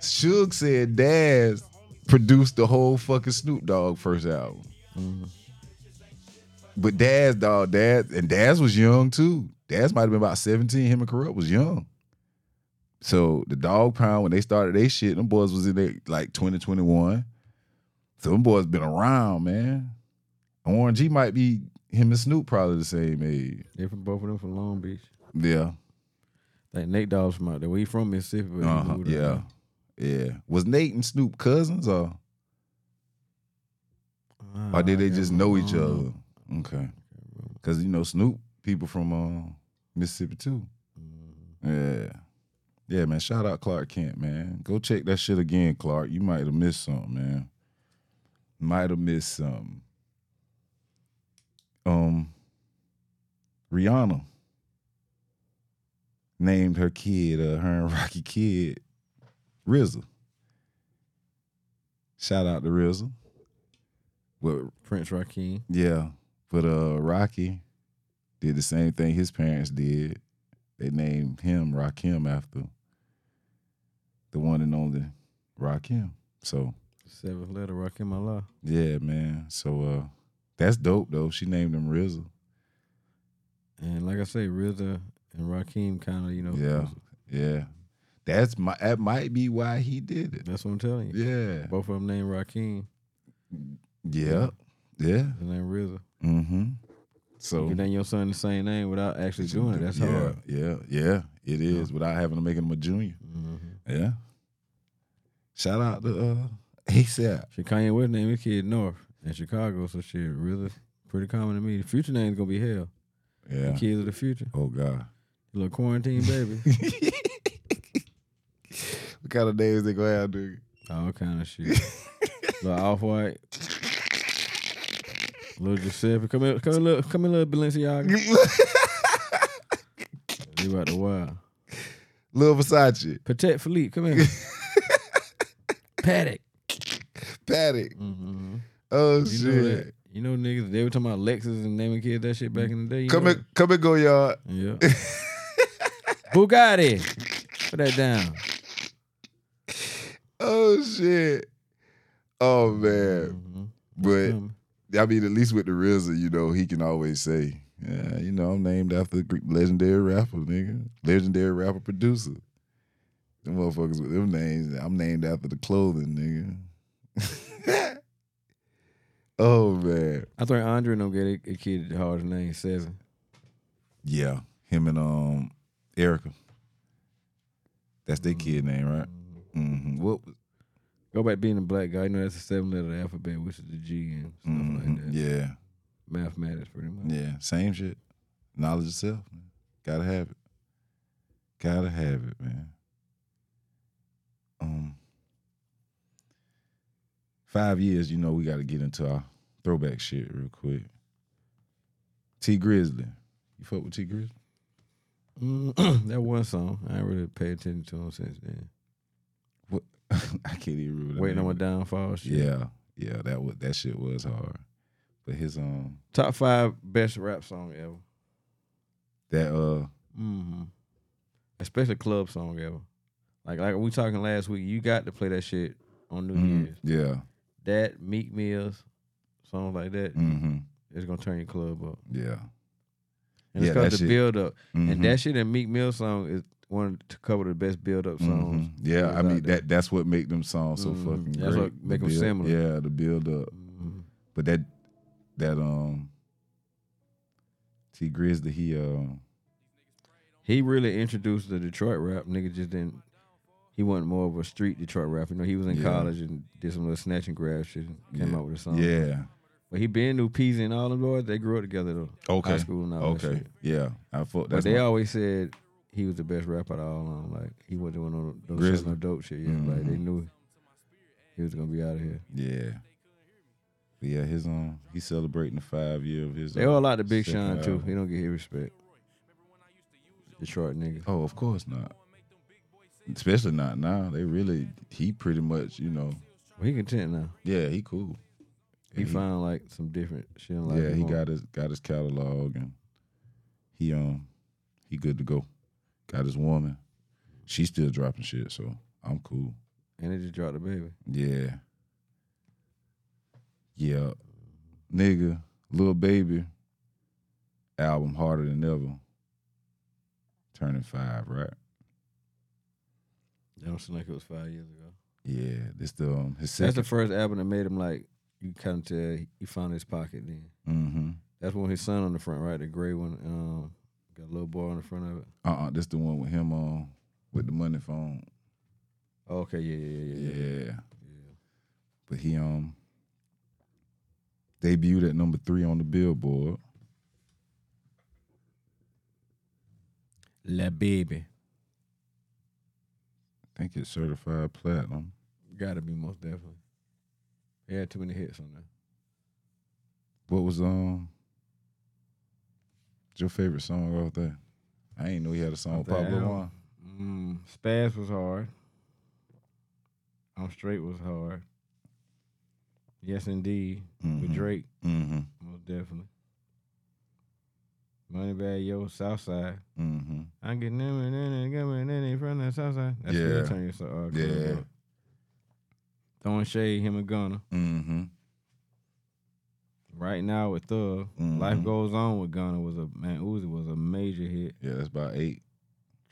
Suge said Daz produced the whole fucking Snoop Dogg first album. Mm-hmm. But Daz, dog, Daz, and Daz was young too. Daz might have been about 17. Him and Kurupt was young. So the Dog Pound, when they started their shit, them boys was in there like 2021. so them boys been around, man. Warren G might be him and Snoop probably the same age. They from both of them from Long Beach. Yeah. Like Nate Dogg's from out there. We from Mississippi, but Uh-huh. Yeah. Yeah. Was Nate and Snoop cousins or or did they just know each other? Okay. Cause you know Snoop people from uh, Mississippi too. Yeah. Yeah, man. Shout out Clark Kent, man. Go check that shit again, Clark. You might have missed something, man. Might have missed something. Um Rihanna named her kid, uh, her and Rocky kid, RZA. Shout out to RZA. But Prince Rakeem. yeah, but uh, Rocky did the same thing his parents did. They named him Rakim after the one and only Rakim. So Seventh letter, Rakim Allah. yeah, man. So uh, that's dope though. She named him RZA. And like I say, RZA and Rakim kind of, you know, Yeah, yeah. That's my. That might be why he did it. that's what I'm telling you. Yeah, Both of them named Rakim. yeah, yeah. His name RZA. Mm-hmm. So You name your son the same name without actually doing it. That's yeah, hard. Yeah, yeah, it is without having to make him a junior. Mm-hmm. Yeah. Shout out to uh ASAP. Shit, Kanye West named his kid North in Chicago, so shit, really pretty common to me. The future name's gonna be Hell. Yeah. The kids of the future. Oh God. Little quarantine baby. what kind of names they gonna have, dude? All kind of shit. little off white. Little Giuseppe. Come here, come here, little, come here, little Balenciaga. You about the wild. Lil Versace, Patek Philippe, come here. Paddock. Paddock. Mm-hmm. Oh You know shit. that. You know niggas, they were talking about Lexus and naming kids that shit back in the day. you Come know and come and go, y'all. that? Yeah. Bugatti. Put that down. Oh shit. Oh man. Mhm. But I mean, at least with the RZA, you know, he can always say, "Yeah, you know, I'm named after a Greek legendary rapper, nigga, legendary rapper producer." Them motherfuckers with them names, I'm named after the clothing, nigga. oh man, I think Andre don't get a, a kid the hardest name, Seven. yeah, him and um Erykah. That's their kid name, right? Mm-hmm. What? Go back being a black guy. You know that's the seven letter alphabet, which is the G and stuff mhm, like that. Yeah, Mathematics, pretty much. yeah, same shit. Knowledge itself. man. Gotta have it. Gotta have it, man. Um, five years, you know, we got to get into our throwback shit real quick. Tee Grizzley, you fuck with Tee Grizzley? Mm, that one song, I ain't really paid attention to him since then. What? I can't even remember. Waiting on my downfall. Shit. Yeah, yeah, that was that shit was hard. But his um Top five best rap song ever. that uh Mm-hmm. Especially club song ever. Like like we talking last week, you got to play that shit on New mm, Year's. yeah That Meek Mills, songs like that, mm-hmm it's gonna turn your club up. yeah And Yeah, it's cause the shit- build up. And that shit in Meek Mill song is one to cover the best build up songs. Mhm. Yeah, I mean there. that that's what make them songs so fucking That's great. what make The 'em build- similar. Yeah, the build up. But that that um Tee Grizzley he uh He really introduced the Detroit rap. Nigga just didn't. He wasn't more of a street Detroit rapper. You know, he was in Yeah. college and did some little snatch and grab shit. And came Yeah. out with a song. yeah But he been knew Peezy and all them boys. They grew up together though. okay High school and all that okay shit. yeah I thought But they my- always said he was the best rapper out of all of them. Like he wasn't doing no, no, no dope shit. Yeah, like they Mhm. knew he was gonna be out of here. yeah but yeah his um he's celebrating the five year of his They uh, all like the Big Sean too. He don't get his respect. Detroit nigga. oh of course not especially not now they really he pretty much you know Well, he content now. yeah he cool He And found like some different shit. in life yeah, he got his got his catalog and he um he good to go. Got his woman. She's still dropping shit, so I'm cool. and they just dropped the baby. Yeah. Yeah. Nigga, little baby. Album harder than ever. Turning five, right? That don't seem like it was five years ago. Yeah. This the um his That's the first album that made him like you kind of tell he found his pocket. Then mm-hmm. that's when his son on the front, right? The gray one. Um, got a little boy on the front of it. Uh-uh. This the one with him on with the money phone. Oh, okay, yeah, yeah, yeah, yeah. Yeah. yeah. But he um debuted at number three on the Billboard. Lil Baby, I think it's certified platinum. gotta be most definitely. He had too many hits on there. What was um your favorite song off there? I ain't know he had a song with that Pablo? Juan. Mm, Spaz was hard. I'm straight was hard. Yes, indeed. With Mhm. Drake, Mm-hmm. most definitely. Moneybagg Yo, Southside. Mm-hmm. I get them and then and me and then from the Southside. That's Yeah. turn so uh, Yeah. Throwing shade, him and Gunna. Mm-hmm. Right now with Thug, Mhm. Life Goes On with Gunna was a man. Uzi was a major hit. Yeah, that's about eight.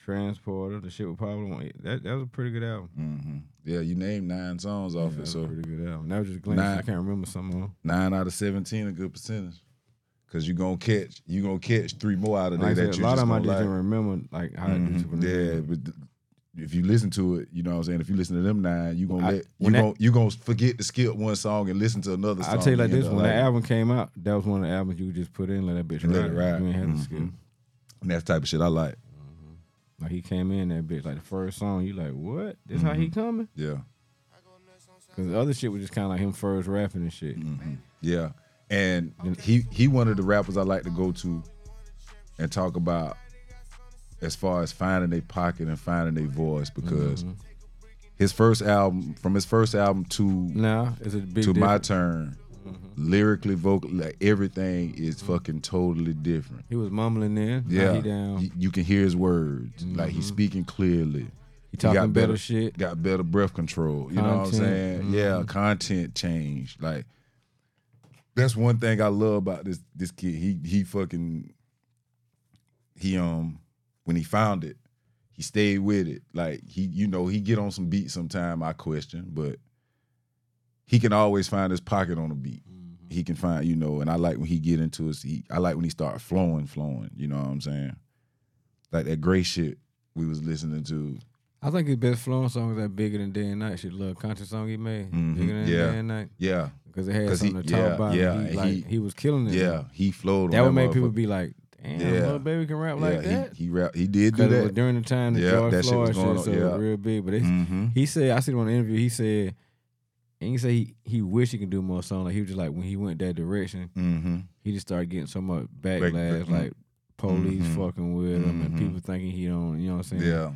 Transporter, the shit with Pablo. That that was a pretty good album. Mm-hmm. Yeah, you named nine songs off Yeah, it, that was so a pretty good album. That was just a glimpse. Nine. I can't remember some of them. nine out of seventeen a good percentage. Cause you gonna catch you gonna catch three more out of Like there that said, a lot of them I just like. didn't remember like how Mhm. Yeah, but if you listen to it, you know what I'm saying. If you listen to them nine, you gonna I- let you that- gonna you gonna forget to skip one song and listen to another song. I'll tell you like this: when that liking album came out, that was one of the albums you just put in, let that bitch ride. let it ride. You ain't have to Mhm. skip. and that's the type of shit I like. Like he came in that bitch, like the first song, you like, what? This how he coming? Yeah, Because the other shit was just kind of like him first rapping and shit. Mhm. yeah. And he he one of the rappers I like to go to and talk about as far as finding their pocket and finding their voice because Mhm. his first album, from his first album to Nah, it's a big to my turn, Mm-hmm. Lyrically, vocal, like everything is fucking totally different. He was mumbling then. Yeah, he down. you, you can hear his words. Like he's Mhm. speaking clearly. He talking got better, better- shit. Got better breath control. You know what I'm saying? Yeah, mhm. content change. Like that's one thing I love about this this kid. He he fucking he um when he found it, he stayed with it. Like he you know he get on some beat sometime. I question, but he can always find his pocket on a beat. Mm-hmm. He can find you know, and I like when he get into his. He, I like when he start flowing, flowing. You know what I'm saying? Like that gray shit we was listening to. I think his best flowing song was that Bigger Than Day and Night shit, little conscious song he made. Mhm, Bigger Than yeah. Day and Night. Yeah, Because it had 'Cause he- something to talk yeah, about. yeah, he, like, he- he, was killing it. yeah. He flowed. That would make people be like, damn, Yeah. little baby can rap like yeah, that. He, he rap. He did do was that. during the time that Yeah, George that shit Floyd was shit, going on, so yeah. real big. But it's, hmm he said, I seen him on an interview, he said, and he said he, he wish he could do more songs. Like he was just like when he went that direction, hmm he just started getting so much backlash, back- like police Mhm. fucking with him and Mhm. people thinking he don't, you know what I'm saying? Yeah,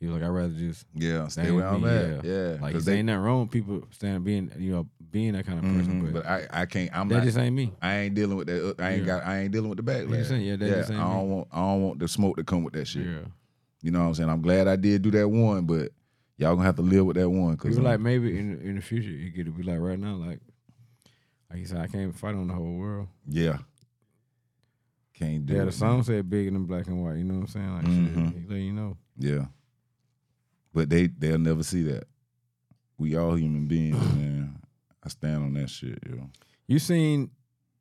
He was like, I'd rather just yeah. Stay where I'm me, at. Yeah, like he ain't nothing wrong with people standing being you know being that kind of person, mhm, but, but I, I can't. I'm that not. just ain't me. I ain't dealing with that. I ain't Yeah. got. I ain't dealing with the backlash. ain't- yeah, that just I don't me. want. I don't want the smoke to come with that shit. Yeah, You know what I'm saying? I'm glad I did do that one, but y'all gonna have to live with that one. Cause people um, like maybe in in the future you get to be like right now, like like he said, I can't fight on the whole world. yeah, can't do Yeah, it. the song said bigger than black and white. You know what I'm saying? Like Mhm. shit, let you know. Yeah. But they they'll never see that. We all human beings, man. I stand on that shit, yo. You seen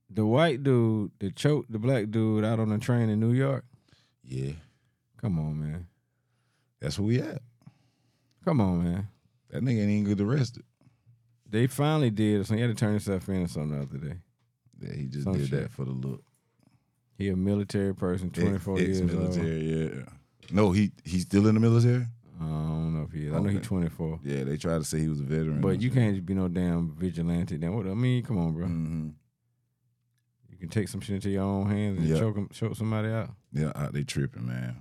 the white dude that choked the black dude out on the train in New York? Yeah. Come on, man. That's where we at. Come on, man. That nigga ain't even get arrested. They finally did So He had to turn himself in or something the other day. Yeah, he just Some did shit. that for the look. He a military person, 24 years old. Ex-military, yeah. No, he he's still in the military. I don't know if he is. I know he's 24. Yeah, they tried to say he was a veteran. But you can't just be no damn vigilante. Then what? I mean, come on, bro. hmm You can take some shit into your own hands and Yeah. choke choke somebody out. Yeah, they tripping, man.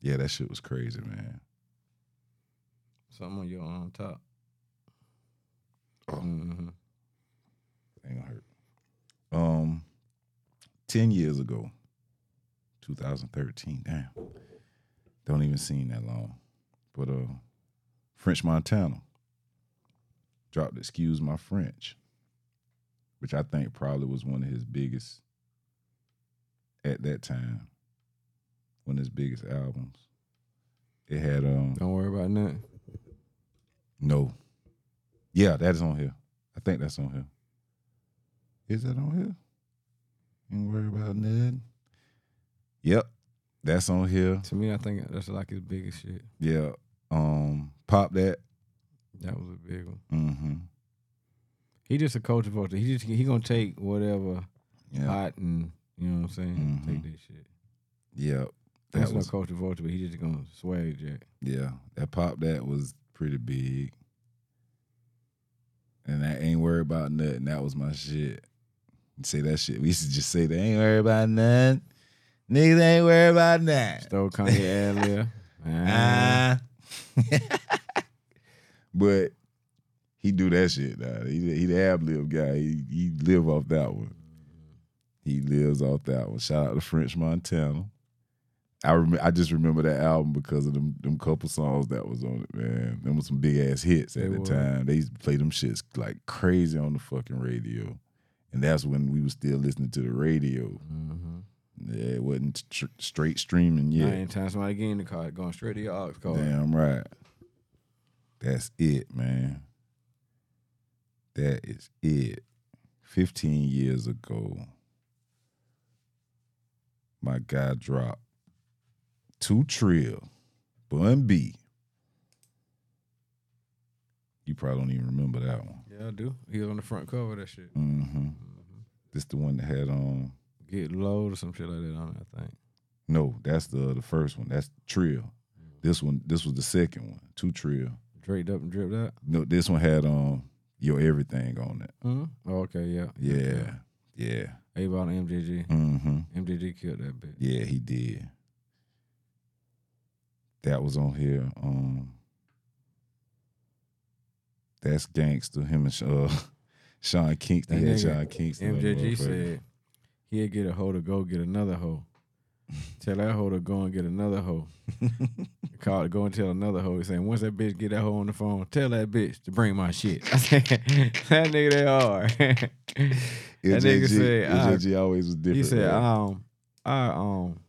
Yeah, that shit was crazy, man. Something on your on top. Oh. hmm Ain't gonna hurt. Um, ten years ago, 2013. Damn, don't even seem that long. But uh, French Montana dropped Excuse My French, which I think probably was one of his biggest at that time. One of his biggest albums. It had um Don't worry about nothing. No. Yeah, that is on here. I think that's on here. Is that on here? Ain't worry about nothing. Yep. That's on here. To me, I think that's like his biggest shit. Yeah. Um pop that. That was a big one. Mm-hmm. He just a cultivator. He just he gonna take whatever Yeah. hot and you know what I'm saying. Mhm. Take that shit. yeah. That's That no was cultivator, but he just gonna swag jack. yeah. That pop that was pretty big. And I ain't worried about nothing. That was my shit. Say that shit. We used to just say they ain't worried about nothing. Niggas ain't worried about that. Stole Kanye lib. Ah. Ah. but he do that shit. Nah. He he the ab lib guy. He he live off that one. He lives off that one. Shout out to French Montana. I rem- I just remember that album because of them them couple songs that was on it, man. Them was some big ass hits at They the were. time. They used to play them shits like crazy on the fucking radio. And that's when we was still listening to the radio. Mm-hmm. Yeah, it wasn't tr- straight streaming yet. Anytime somebody get in the car, going straight to your aux cord. Damn right. That's it, man. That is it. 15 years ago, my guy dropped two trill, Bun B. You probably don't even remember that one. Yeah, I do. He was on the front cover of that shit. Mm-hmm. This the one that had um Get low or some shit like that on it, I think. no, that's the the first one. That's trill. This one, this was the second one. Two trill. Draped up and dripped out. No, this one had um your everything on it. Mm-hmm. Oh, okay, yeah. Yeah. Yeah. Avon MJG. Mm-hmm. MJG killed that bitch. Yeah, he did. That was on here. Um That's gangster. Him and uh, Sean Kingston. Yeah, Sean Kingston. MJG said he'd get a hoe to go get another hoe. tell that hoe to go and get another hoe. Call to go and tell another hoe. He saying once that bitch get that hoe on the phone, tell that bitch to bring my shit. I said that nigga they hard. that nigga MJG said I, always was different. he said man. um I um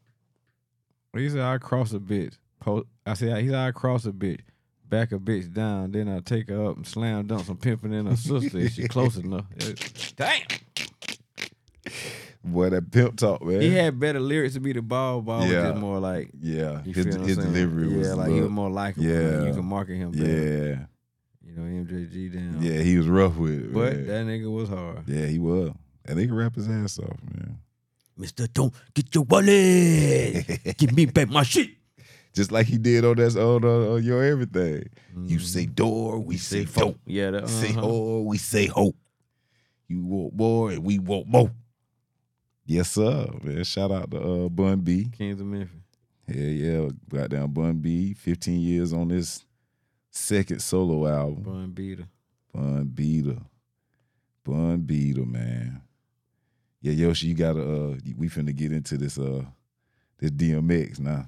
he said I cross a bitch. I said he said I cross a bitch. Back a bitch down, then I take her up and slam dunk some pimping in her sister if she close enough. Damn. Boy, that pimp talk, man. He had better lyrics to be the ball. Ball was Yeah. just more like yeah, his, his delivery yeah, was like he was more likable. Yeah. you can market him. better. yeah, you know MJG down. yeah. He was rough with it, but man. that nigga was hard. yeah, he was. And he could rap his ass off, man. Mister, don't get your wallet. Give me back my shit. Just like he did on that on, uh, on your everything. You Mhm. say door, we say dope. Yeah, that, Say uh-huh. whore, we say hope. You want more, and we want more. Yes, sir. Man, shout out to uh, Bun B. Kings of Memphis. Hell yeah, goddamn Bun B. 15 years on this second solo album. Bun Beater. Bun Beater. Bun Beater, man. Yeah, Yoshi, you gotta uh we finna get into this uh this DMX now.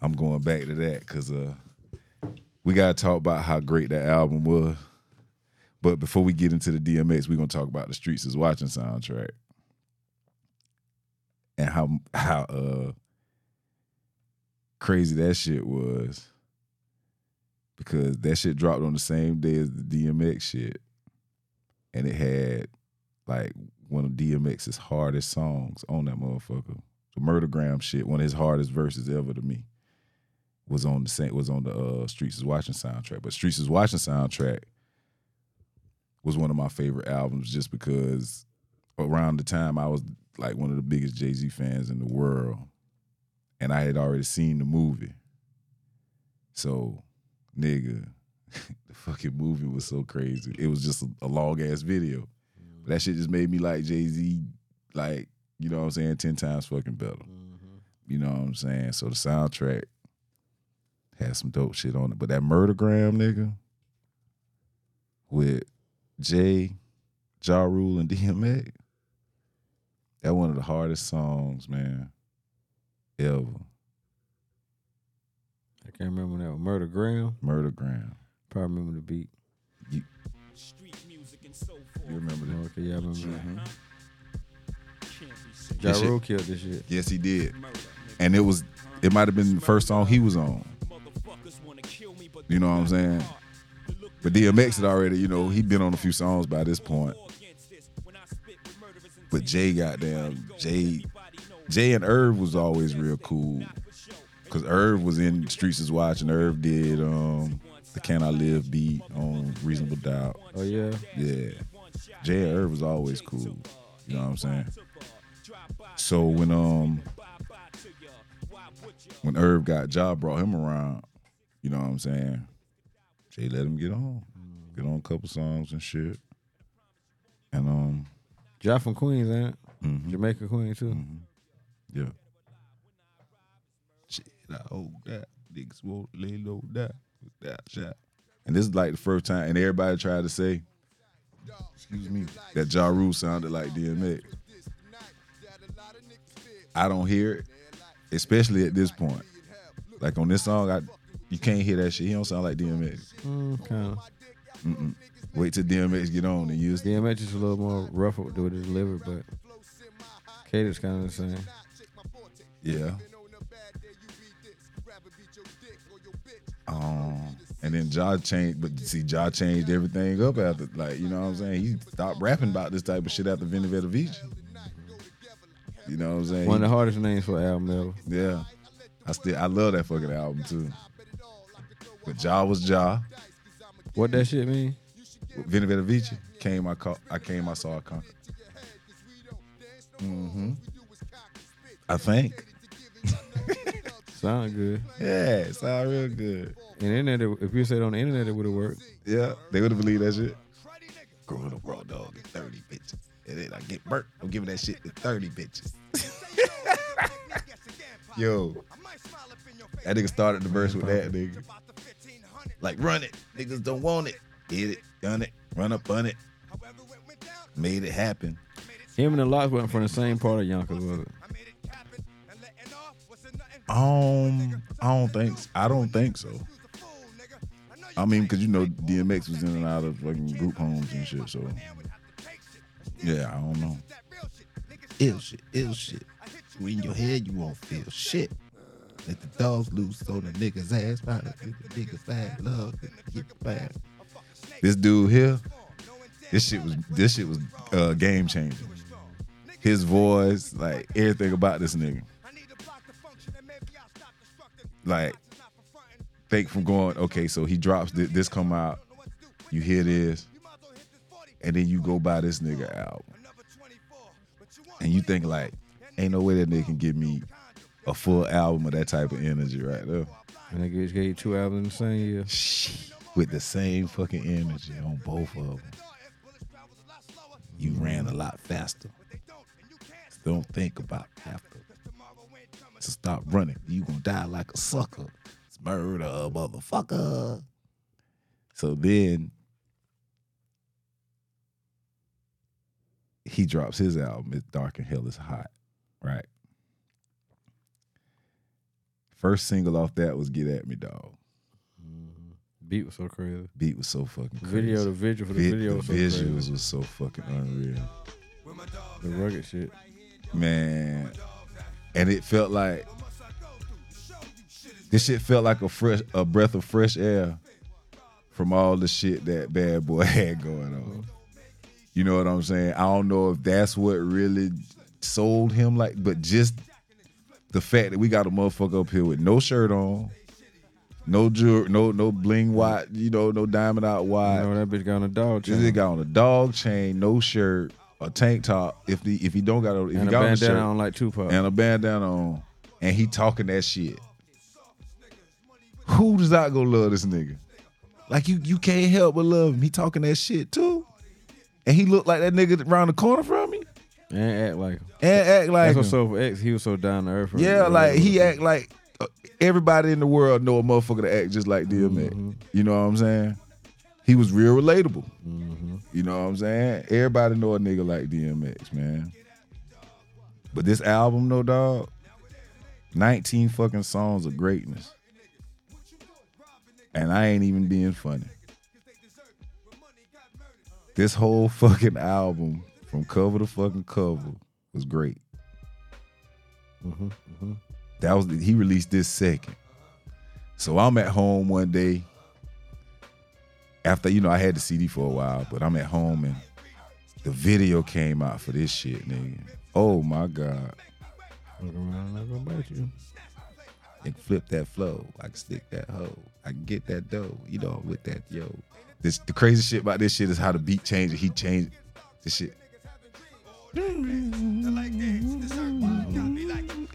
I'm going back to that because uh we gotta talk about how great that album was. But before we get into the DMX, we're gonna talk about the Streets is Watching soundtrack. And how how uh crazy that shit was because that shit dropped on the same day as the DMX shit, and it had like one of DMX's hardest songs on that motherfucker. The Murdergram shit, one of his hardest verses ever to me, was on the same was on the uh, Streets is Watching soundtrack. But Streets is Watching soundtrack was one of my favorite albums just because around the time I was like one of the biggest Jay Z fans in the world, and I had already seen the movie. So nigga, the fucking movie was so crazy. It was just a, a long ass video. But that shit just made me like Jay Z, like, you know what I'm saying, 10 times fucking better. Mm-hmm. You know what I'm saying? So the soundtrack had some dope shit on it. But that Murdergram nigga with Jay, Ja Rule, and DMX, that one of the hardest songs, man, ever. I can't remember that one. Murder Graham. Murdergram. Probably remember the beat. You, you remember that? Okay, yeah, I remember. That. That Ja Rule killed this shit. Yes, he did. And it was, it might have been the first song he was on. You know what I'm saying? But DMX had already, you know, he'd been on a few songs by this point. But Jay, goddamn, Jay, Jay and Irv was always real cool. Cause Irv was in Streets is Watching. Irv did um the Can I Live beat on Reasonable Doubt. Oh yeah. Yeah. Jay and Irv was always cool. You know what I'm saying? So when um when Irv got job brought him around, you know what I'm saying? Jay let him get on. Get on a couple songs and shit. And um Ja from Queens, ain't it? mhm, Jamaica Queen too. mhm. yeah. Shit, I hold that. Niggas won't lay low that. That shot. And this is like the first time, and everybody tried to say, excuse me, that Ja Rule sounded like DMX. I don't hear it, especially at this point. Like on this song, I you can't hear that shit. He don't sound like DMX. Mm, kind of. Mm-mm. Wait till DMX get on and use DMX is a little more rough with the delivery, but Cadence kind of the same. Yeah. Um, and then Ja changed, but see, Ja changed everything up after, like, you know what I'm saying? He stopped rapping about this type of shit after Vita Vici. You know what I'm saying? One of the hardest names for an album ever. yeah. I still, I love that fucking album too. But Ja was Ja. What that shit mean? Vinny Vici came, I I came, I saw, I conquered. Mm-hmm. I think. Sound good. Yeah, it sound real good. And internet, if you said on the internet, it would have worked. Yeah, they would have believed that shit. Growing up raw dog get 30 bitches. And then I get burnt. I'm giving that shit to 30 bitches. Yo, that nigga started the verse with that nigga. Like, run it. Niggas don't want it. Get it, done it, run up on it. Made it happen. Him and the LOX wasn't from the same part of Yonkers, was it? Um, I don't think I don't think so. I mean, because you know DMX was in and out of fucking group homes and shit. So yeah, I don't know. Ill shit, ill shit. In your head, you won't feel shit. Let the dogs loose on the niggas ass. Give the niggas bad love. Get bad. This dude here, this shit was this shit was uh, game changing. His voice, like everything about this nigga. Like, think from going, okay, so he drops this, this come out, you hear this, and then you go buy this nigga album. And you think like, ain't no way that nigga can give me a full album of that type of energy right there. And they gave gave you two albums in the same year. With the same fucking energy on both of them. You ran a lot faster. Don't think about after. So stop running. You gonna die like a sucker. It's murder, motherfucker. So then he drops his album. It's dark and hell is hot, right? First single off that was "Get at Me, Dog." Mm-hmm. Beat was so crazy. Beat was so fucking crazy. Video, the visual for the Vi- video the was so visuals crazy. was so fucking unreal, The rugged shit. man. And it felt like this shit felt like a fresh, a breath of fresh air from all the shit that Bad Boy had going on. You know what I'm saying? I don't know if that's what really sold him, like, but just the fact that we got a motherfucker up here with no shirt on, no jewelry, no no bling watch, you know, no diamond out You wide. know that bitch got on a dog This chain. nigga got on a dog chain, no shirt, a tank top. If the if he don't got a if he a got on a bandana shirt on like Tupac. and a bandana on, and he talking that shit, who does not gonna love this nigga? Like you you can't help but love him. He talking that shit too, and he looked like that nigga around the corner from me and act like and act like That's what's so for X. He was so down to earth. Yeah, like he act like uh, everybody in the world know a motherfucker to act just like DMX. Mm-hmm. You know what I'm saying? He was real relatable. Mm-hmm. You know what I'm saying? Everybody know a nigga like DMX, man. But this album, no dog, 19 fucking songs of greatness. And I ain't even being funny. This whole fucking album, from cover to fucking cover, was great. Mm-hmm, mm-hmm. That was he released this second. So I'm at home one day. After you know, I had the CD for a while, but I'm at home and the video came out for this shit, nigga. Oh my god! Look around, not gonna bite you. And flip that flow. I can stick that hoe. I can get that dough. You know, with that yo. This the crazy shit about this shit is how the beat changed. He changed the shit.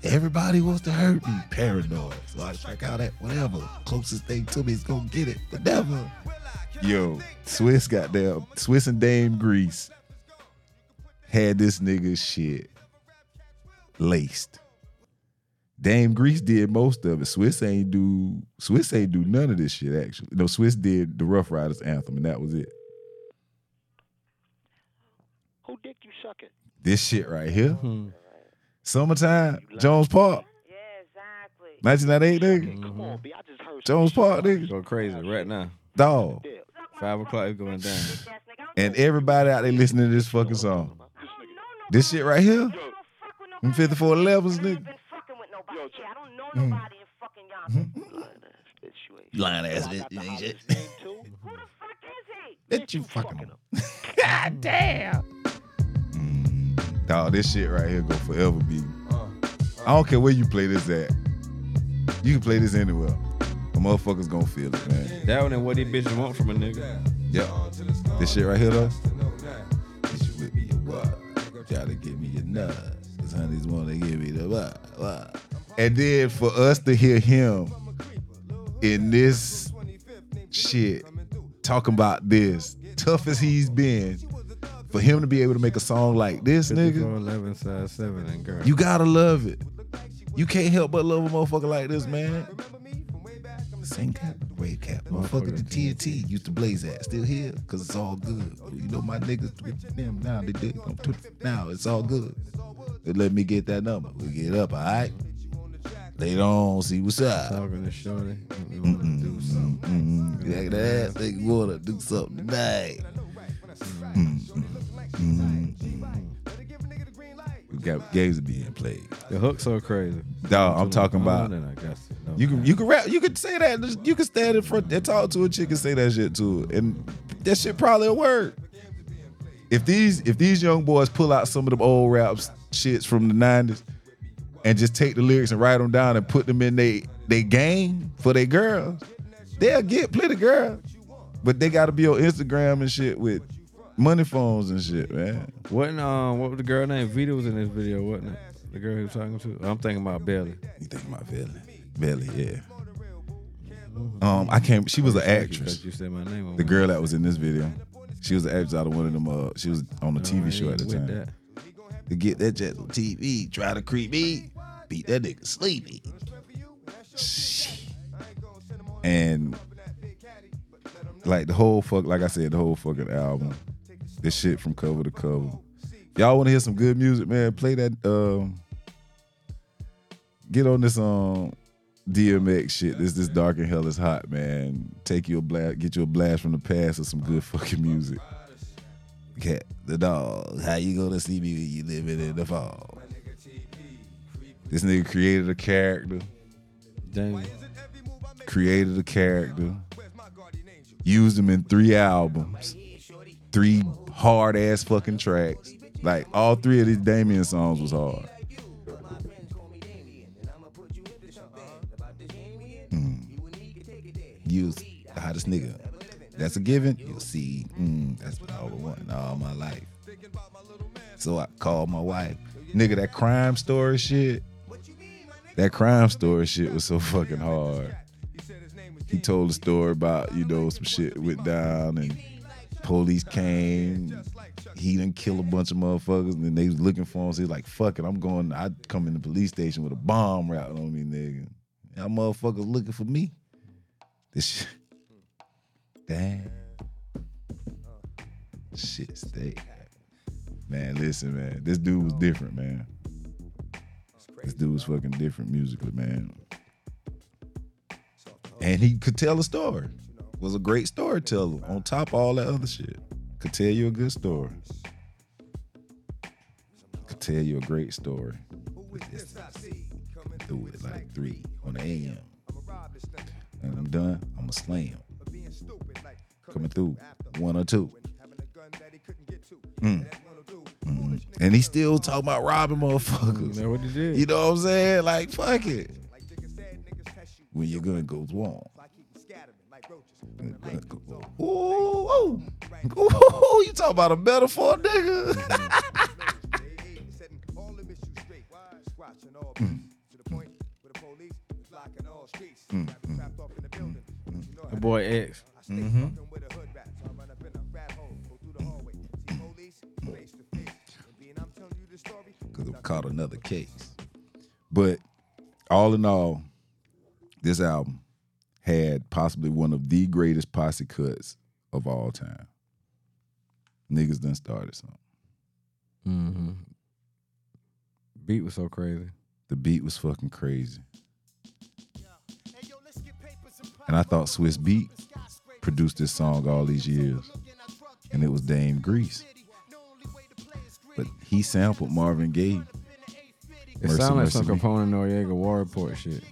Everybody wants to hurt me. Paranoid. So I check out that whatever. Closest thing to me is gonna get it. But never. Yo, Swizz got there. Swizz and Dame Grease had this nigga shit laced. Dame Grease did most of it. Swizz ain't do Swizz ain't do none of this shit actually. No, Swizz did the Ruff Ryders anthem, and that was it. Who dick you sucking? This shit right here. Hmm. Summertime, Jones Park, Yeah, exactly. 1998 nigga. Hey, come on, B. I just heard Jones. Park nigga. Go crazy right now. Dog. Five o'clock is going down. And everybody out there listening to this fucking song. This shit right here. I'm 54 levels, nigga. Yo, I don't know nobody in fucking Yonkers. lying ass bitch, you ain't Lying ass bitch, you shit. name. Who the fuck is he? Bet you fucking fucking him. God damn. Dog, this shit right here go forever be. Uh, uh. I don't care where you play this at. You can play this anywhere. The motherfuckers gonna feel it, man. That one and what these bitches want from a nigga. Yep. This shit right here though. This shit with me a what? Try to give me a nuts. Cause honeys wanna give me the what? what. And then for us to hear him in this shit talking about this, tough as he's been, for him to be able to make a song like this, nigga, 11 size 7 and girl. you gotta love it. You can't help but love a motherfucker like this, man. Same cap, red cap, motherfucker. The TNT used to blaze at, still here, cause it's all good. You know my niggas with them now, they did now. It's all good. They let me get that number. We get up, all right. They don't see what's up. Talking to Shorty. We want to do something. Yeah, that you wanna do something tonight. Mm-hmm. We got games being played. The hook's so crazy. Dog, I'm talking about. I got to You can you can rap you can say that you can stand in front and talk to a chick and say that shit to her. And that shit probably will work. If these if these young boys pull out some of them old raps shits from the 90s and just take the lyrics and write them down and put them in they they game for their girls, they'll get plenty of girls. But they gotta be on Instagram and shit with money phones and shit, man. Wasn't um what was the girl named Vita was in this video, wasn't it? The girl he was talking to. I'm thinking about Belly. You think about Belly. Belly, yeah. Um, I can't she was an actress. You said my name. The girl that was in this video, she was an actress out of one of them. Uh, she was on I TV show at the time. that. To get that jet on TV, try to creep me, beat that nigga sleepy. And like the whole fuck, like I said, the whole fucking album, this shit from cover to cover. Y'all want to hear some good music, man, play that. Um, get on this um DMX shit. This this dark and hell is hot, man. Take you a blast, get you a blast from the past of some good fucking music. Cat the dog. How you gonna see me when you living in the fall? This nigga created a character, James. created a character, used him in three albums, three hard ass fucking tracks. Like all three of these Damien songs was hard. You was the hottest nigga. That's a given. You'll see. Mm, that's what I would want in all my life. So I called my wife. Nigga, that crime story shit. That crime story shit was so fucking hard. He told a story about, you know, some shit went down and police came. He didn't kill a bunch of motherfuckers and then they was looking for him. So he's like, fuck it, I'm going, I'd come in the police station with a bomb wrapped on me, nigga. Y'all motherfuckers looking for me. This shit. Damn. Shit stay. Man, listen, man. This dude was different, man. This dude was fucking different musically, man. And he could tell a story. Was a great storyteller on top of all that other shit. Could tell you a good story. Could tell you a great story. This do it like three on the AM. And I'm done. I'ma slam. Coming through one or two. Mm. Mm. And he still talking about robbing motherfuckers. That's what he did. You know what I'm saying? Like, fuck it. When your gun goes warm. Ooh, ooh, ooh, you talk about a metaphor, nigga. The boy X. Mm-hmm. Caught another case. But all in all, this album had possibly one of the greatest posse cuts of all time. Niggas done started something. Mm-hmm. Beat was so crazy. The beat was fucking crazy. And I thought Swizz Beatz produced this song all these years. And it was Dame Grease. But he sampled Marvin Gaye. It sounded like some Me. Capone Noreaga War Report shit.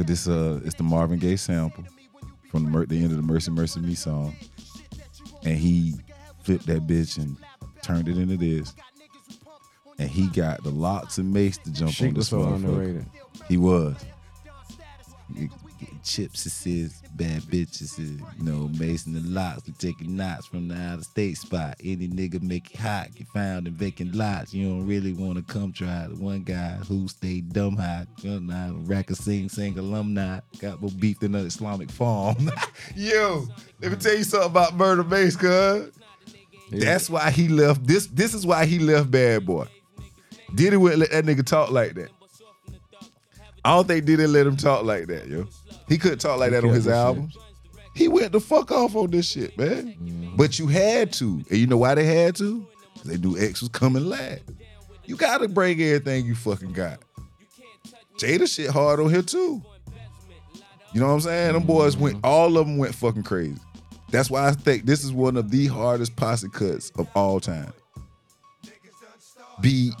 But this uh it's the Marvin Gaye sample from the, the end of the Mercy Mercy Me song. And he flipped that bitch and turned it into this. And he got the LOX and Mase to jump on Sheek was this so motherfucker. underrated. He was. Getting chips, it says bad bitches, is, you know, Mason the LOX. We taking knots from the out of state spot. Any nigga make it hot, get found in vacant lots. You don't really want to come try. The one guy who stayed dumb hot, you know, rack of sing sing alumni, got more beef than an Islamic farm. Yo, let me tell you something about Murda Mase, cuz. That's why he left. This this is why he left Bad Boy. Diddy wouldn't let that nigga talk like that. I don't think Diddy let him talk like that, yo. He couldn't talk like that on his this shit. He went the fuck off on this shit, man. Mm. But you had to. And you know why they had to? they knew X was coming last. You gotta bring everything you fucking got. Jada shit hard on here too. You know what I'm saying? Them boys went, mm. all of them went fucking crazy. That's why I think this is one of the hardest posse cuts of all time. Beat,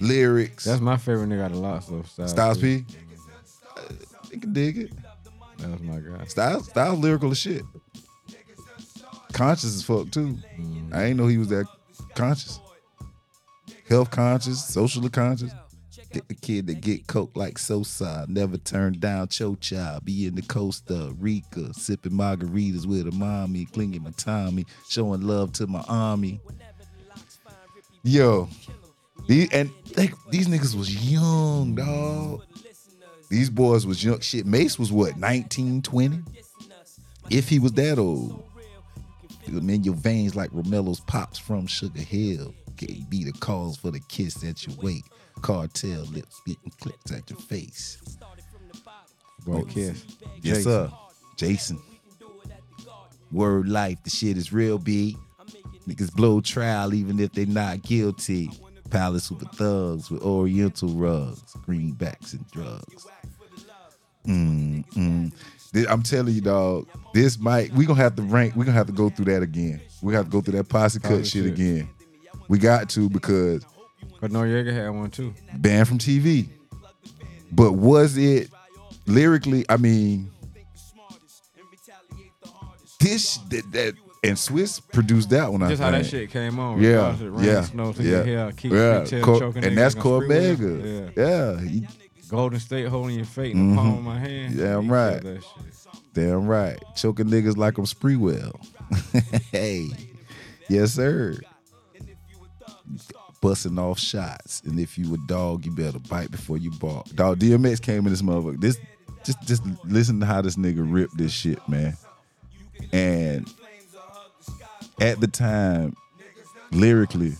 lyrics, That's my favorite nigga out of LOX though. Styles, Styles P. You can dig it. That was my guy. Styles, Styles lyrical as shit. Conscious as fuck too. I ain't know he was that conscious. Health conscious, socially conscious. Get the kid that get coke like Sosa. Never turn down Chocha. Be in the Costa Rica. Sipping margaritas with a mommy. Clinging my Tommy. Showing love to my army. Yo. These, and these niggas was young, dog. These boys was young. Shit, Mase was what, 19, 20? If he was that old. Them in your veins like Romello's pops from Sugar Hill. KB the cause for the kiss at your wake. Cartel lips getting clips at your face. Oh, Kiss. Yes, Jason. sir. Jason. Word life, the shit is real B. Niggas blow trial even if they not guilty. Palace with the thugs with oriental rugs, greenbacks and drugs. Mm, mm. I'm telling you, dog. This might we gonna have to rank. We gonna have to go through that again. We have to go through that posse cut Posse shit shit. again. We got to because But Noreaga had one too. banned from TV. But was it lyrically? I mean, this that, that and Swizz produced that one. Just I how that shit came on. Yeah, yeah, snow, to yeah, your hair, keep yeah. Co- choking and that's. Corbega. Yeah. Yeah, he- Golden State holding your fate in the mm-hmm. palm of my hand. Damn He right. damn right. Choking niggas like I'm Sprewell. hey, yes sir. Busting off shots, and if you a dog, you better bite before you bark. Dog, DMX came in this motherfucker. This, just, just listen to how this nigga ripped this shit, man. And at the time, lyrically,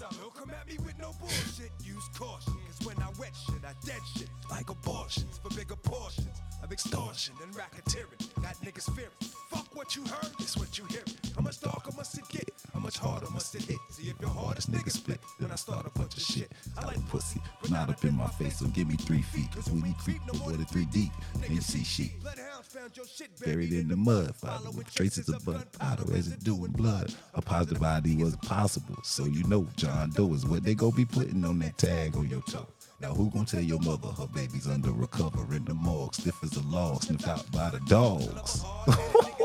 Like abortions for bigger portions. of extortion and racketeering. Got niggas fearing. Fuck what you heard, it's what you hear. How much darker must get? How much harder must it hit? See if your hardest nigga split, then I start a bunch of shit. I like pussy, but not up in my face, so give me three feet. Cause when you creep no more than three deep, then you see sheep. Bloodhounds found your shit Buried in the mud, following traces of gunpowder as it do in blood. A positive ID was possible, so you know John Doe is what they go be putting on that tag on your toe. Now who gonna tell your mother her baby's under recover in the morgue, stiff as a log, sniffed out by the dogs?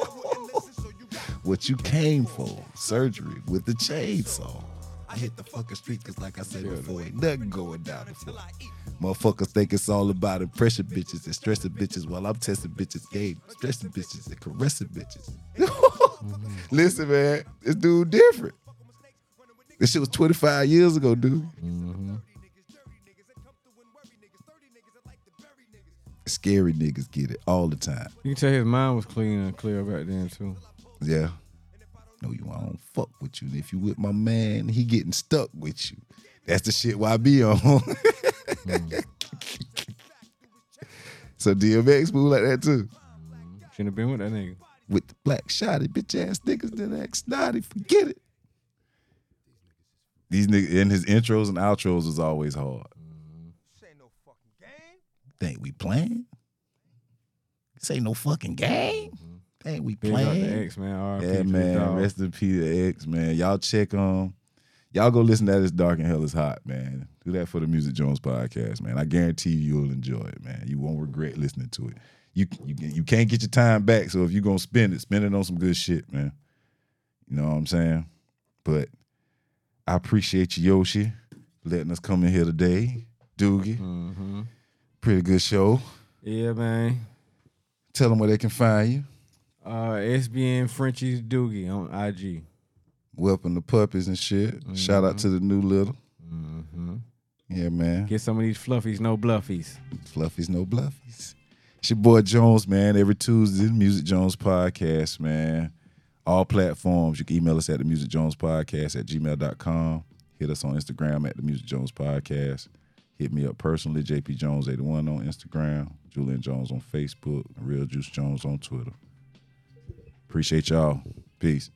what you came for, surgery with the chainsaw. I hit the fucking street cause like I said before, ain't nothing going down before. Motherfuckers think it's all about impressing bitches and stressing bitches while I'm testing bitches game, stressing bitches and caressing bitches. Listen, man, this dude different. This shit was 25 years ago, dude. Mm-hmm. Scary niggas get it all the time. You can tell his mind was clean and clear back then too. Yeah. No, you I don't fuck with you. And if you with my man, he getting stuck with you. That's the shit why I be on. so DMX move like that too. Shouldn't have been with that nigga. With the black shotty bitch ass niggas that act snotty, forget it. These niggas and his intros and outros was always hard. Mm. No fucking game. Think we playing? This ain't no fucking game. Think we Big up the playing? X man. R. Yeah, man. Rest in peace, to X, man. Y'all check on. Y'all go listen to that. It's dark and hell is hot, man. Do that for the Music Jones podcast, man. I guarantee you you'll enjoy it, man. You won't regret listening to it. You you you can't get your time back, so if you're gonna spend it, spend it on some good shit, man. You know what I'm saying? But I appreciate you, Yoshi, letting us come in here today. Doogie, Mm-hmm. pretty good show. Yeah, man. Tell them where they can find you. Uh, SBN Frenchie's Doogie on IG. Whelping the puppies and shit. Shout out to the new little. Mm-hmm. Yeah, man. Get some of these fluffies, no bluffies. Fluffies, no bluffies. It's your boy Jones, man. Every Tuesday, Music Jones Podcast, man. All platforms. You can email us at the Music Jones Podcast at gmail.com. Hit us on Instagram at the Music Jones Podcast. Hit me up personally, JP Jones81 on Instagram, Julian Jones on Facebook, Real Juice Jones on Twitter. Appreciate y'all. Peace.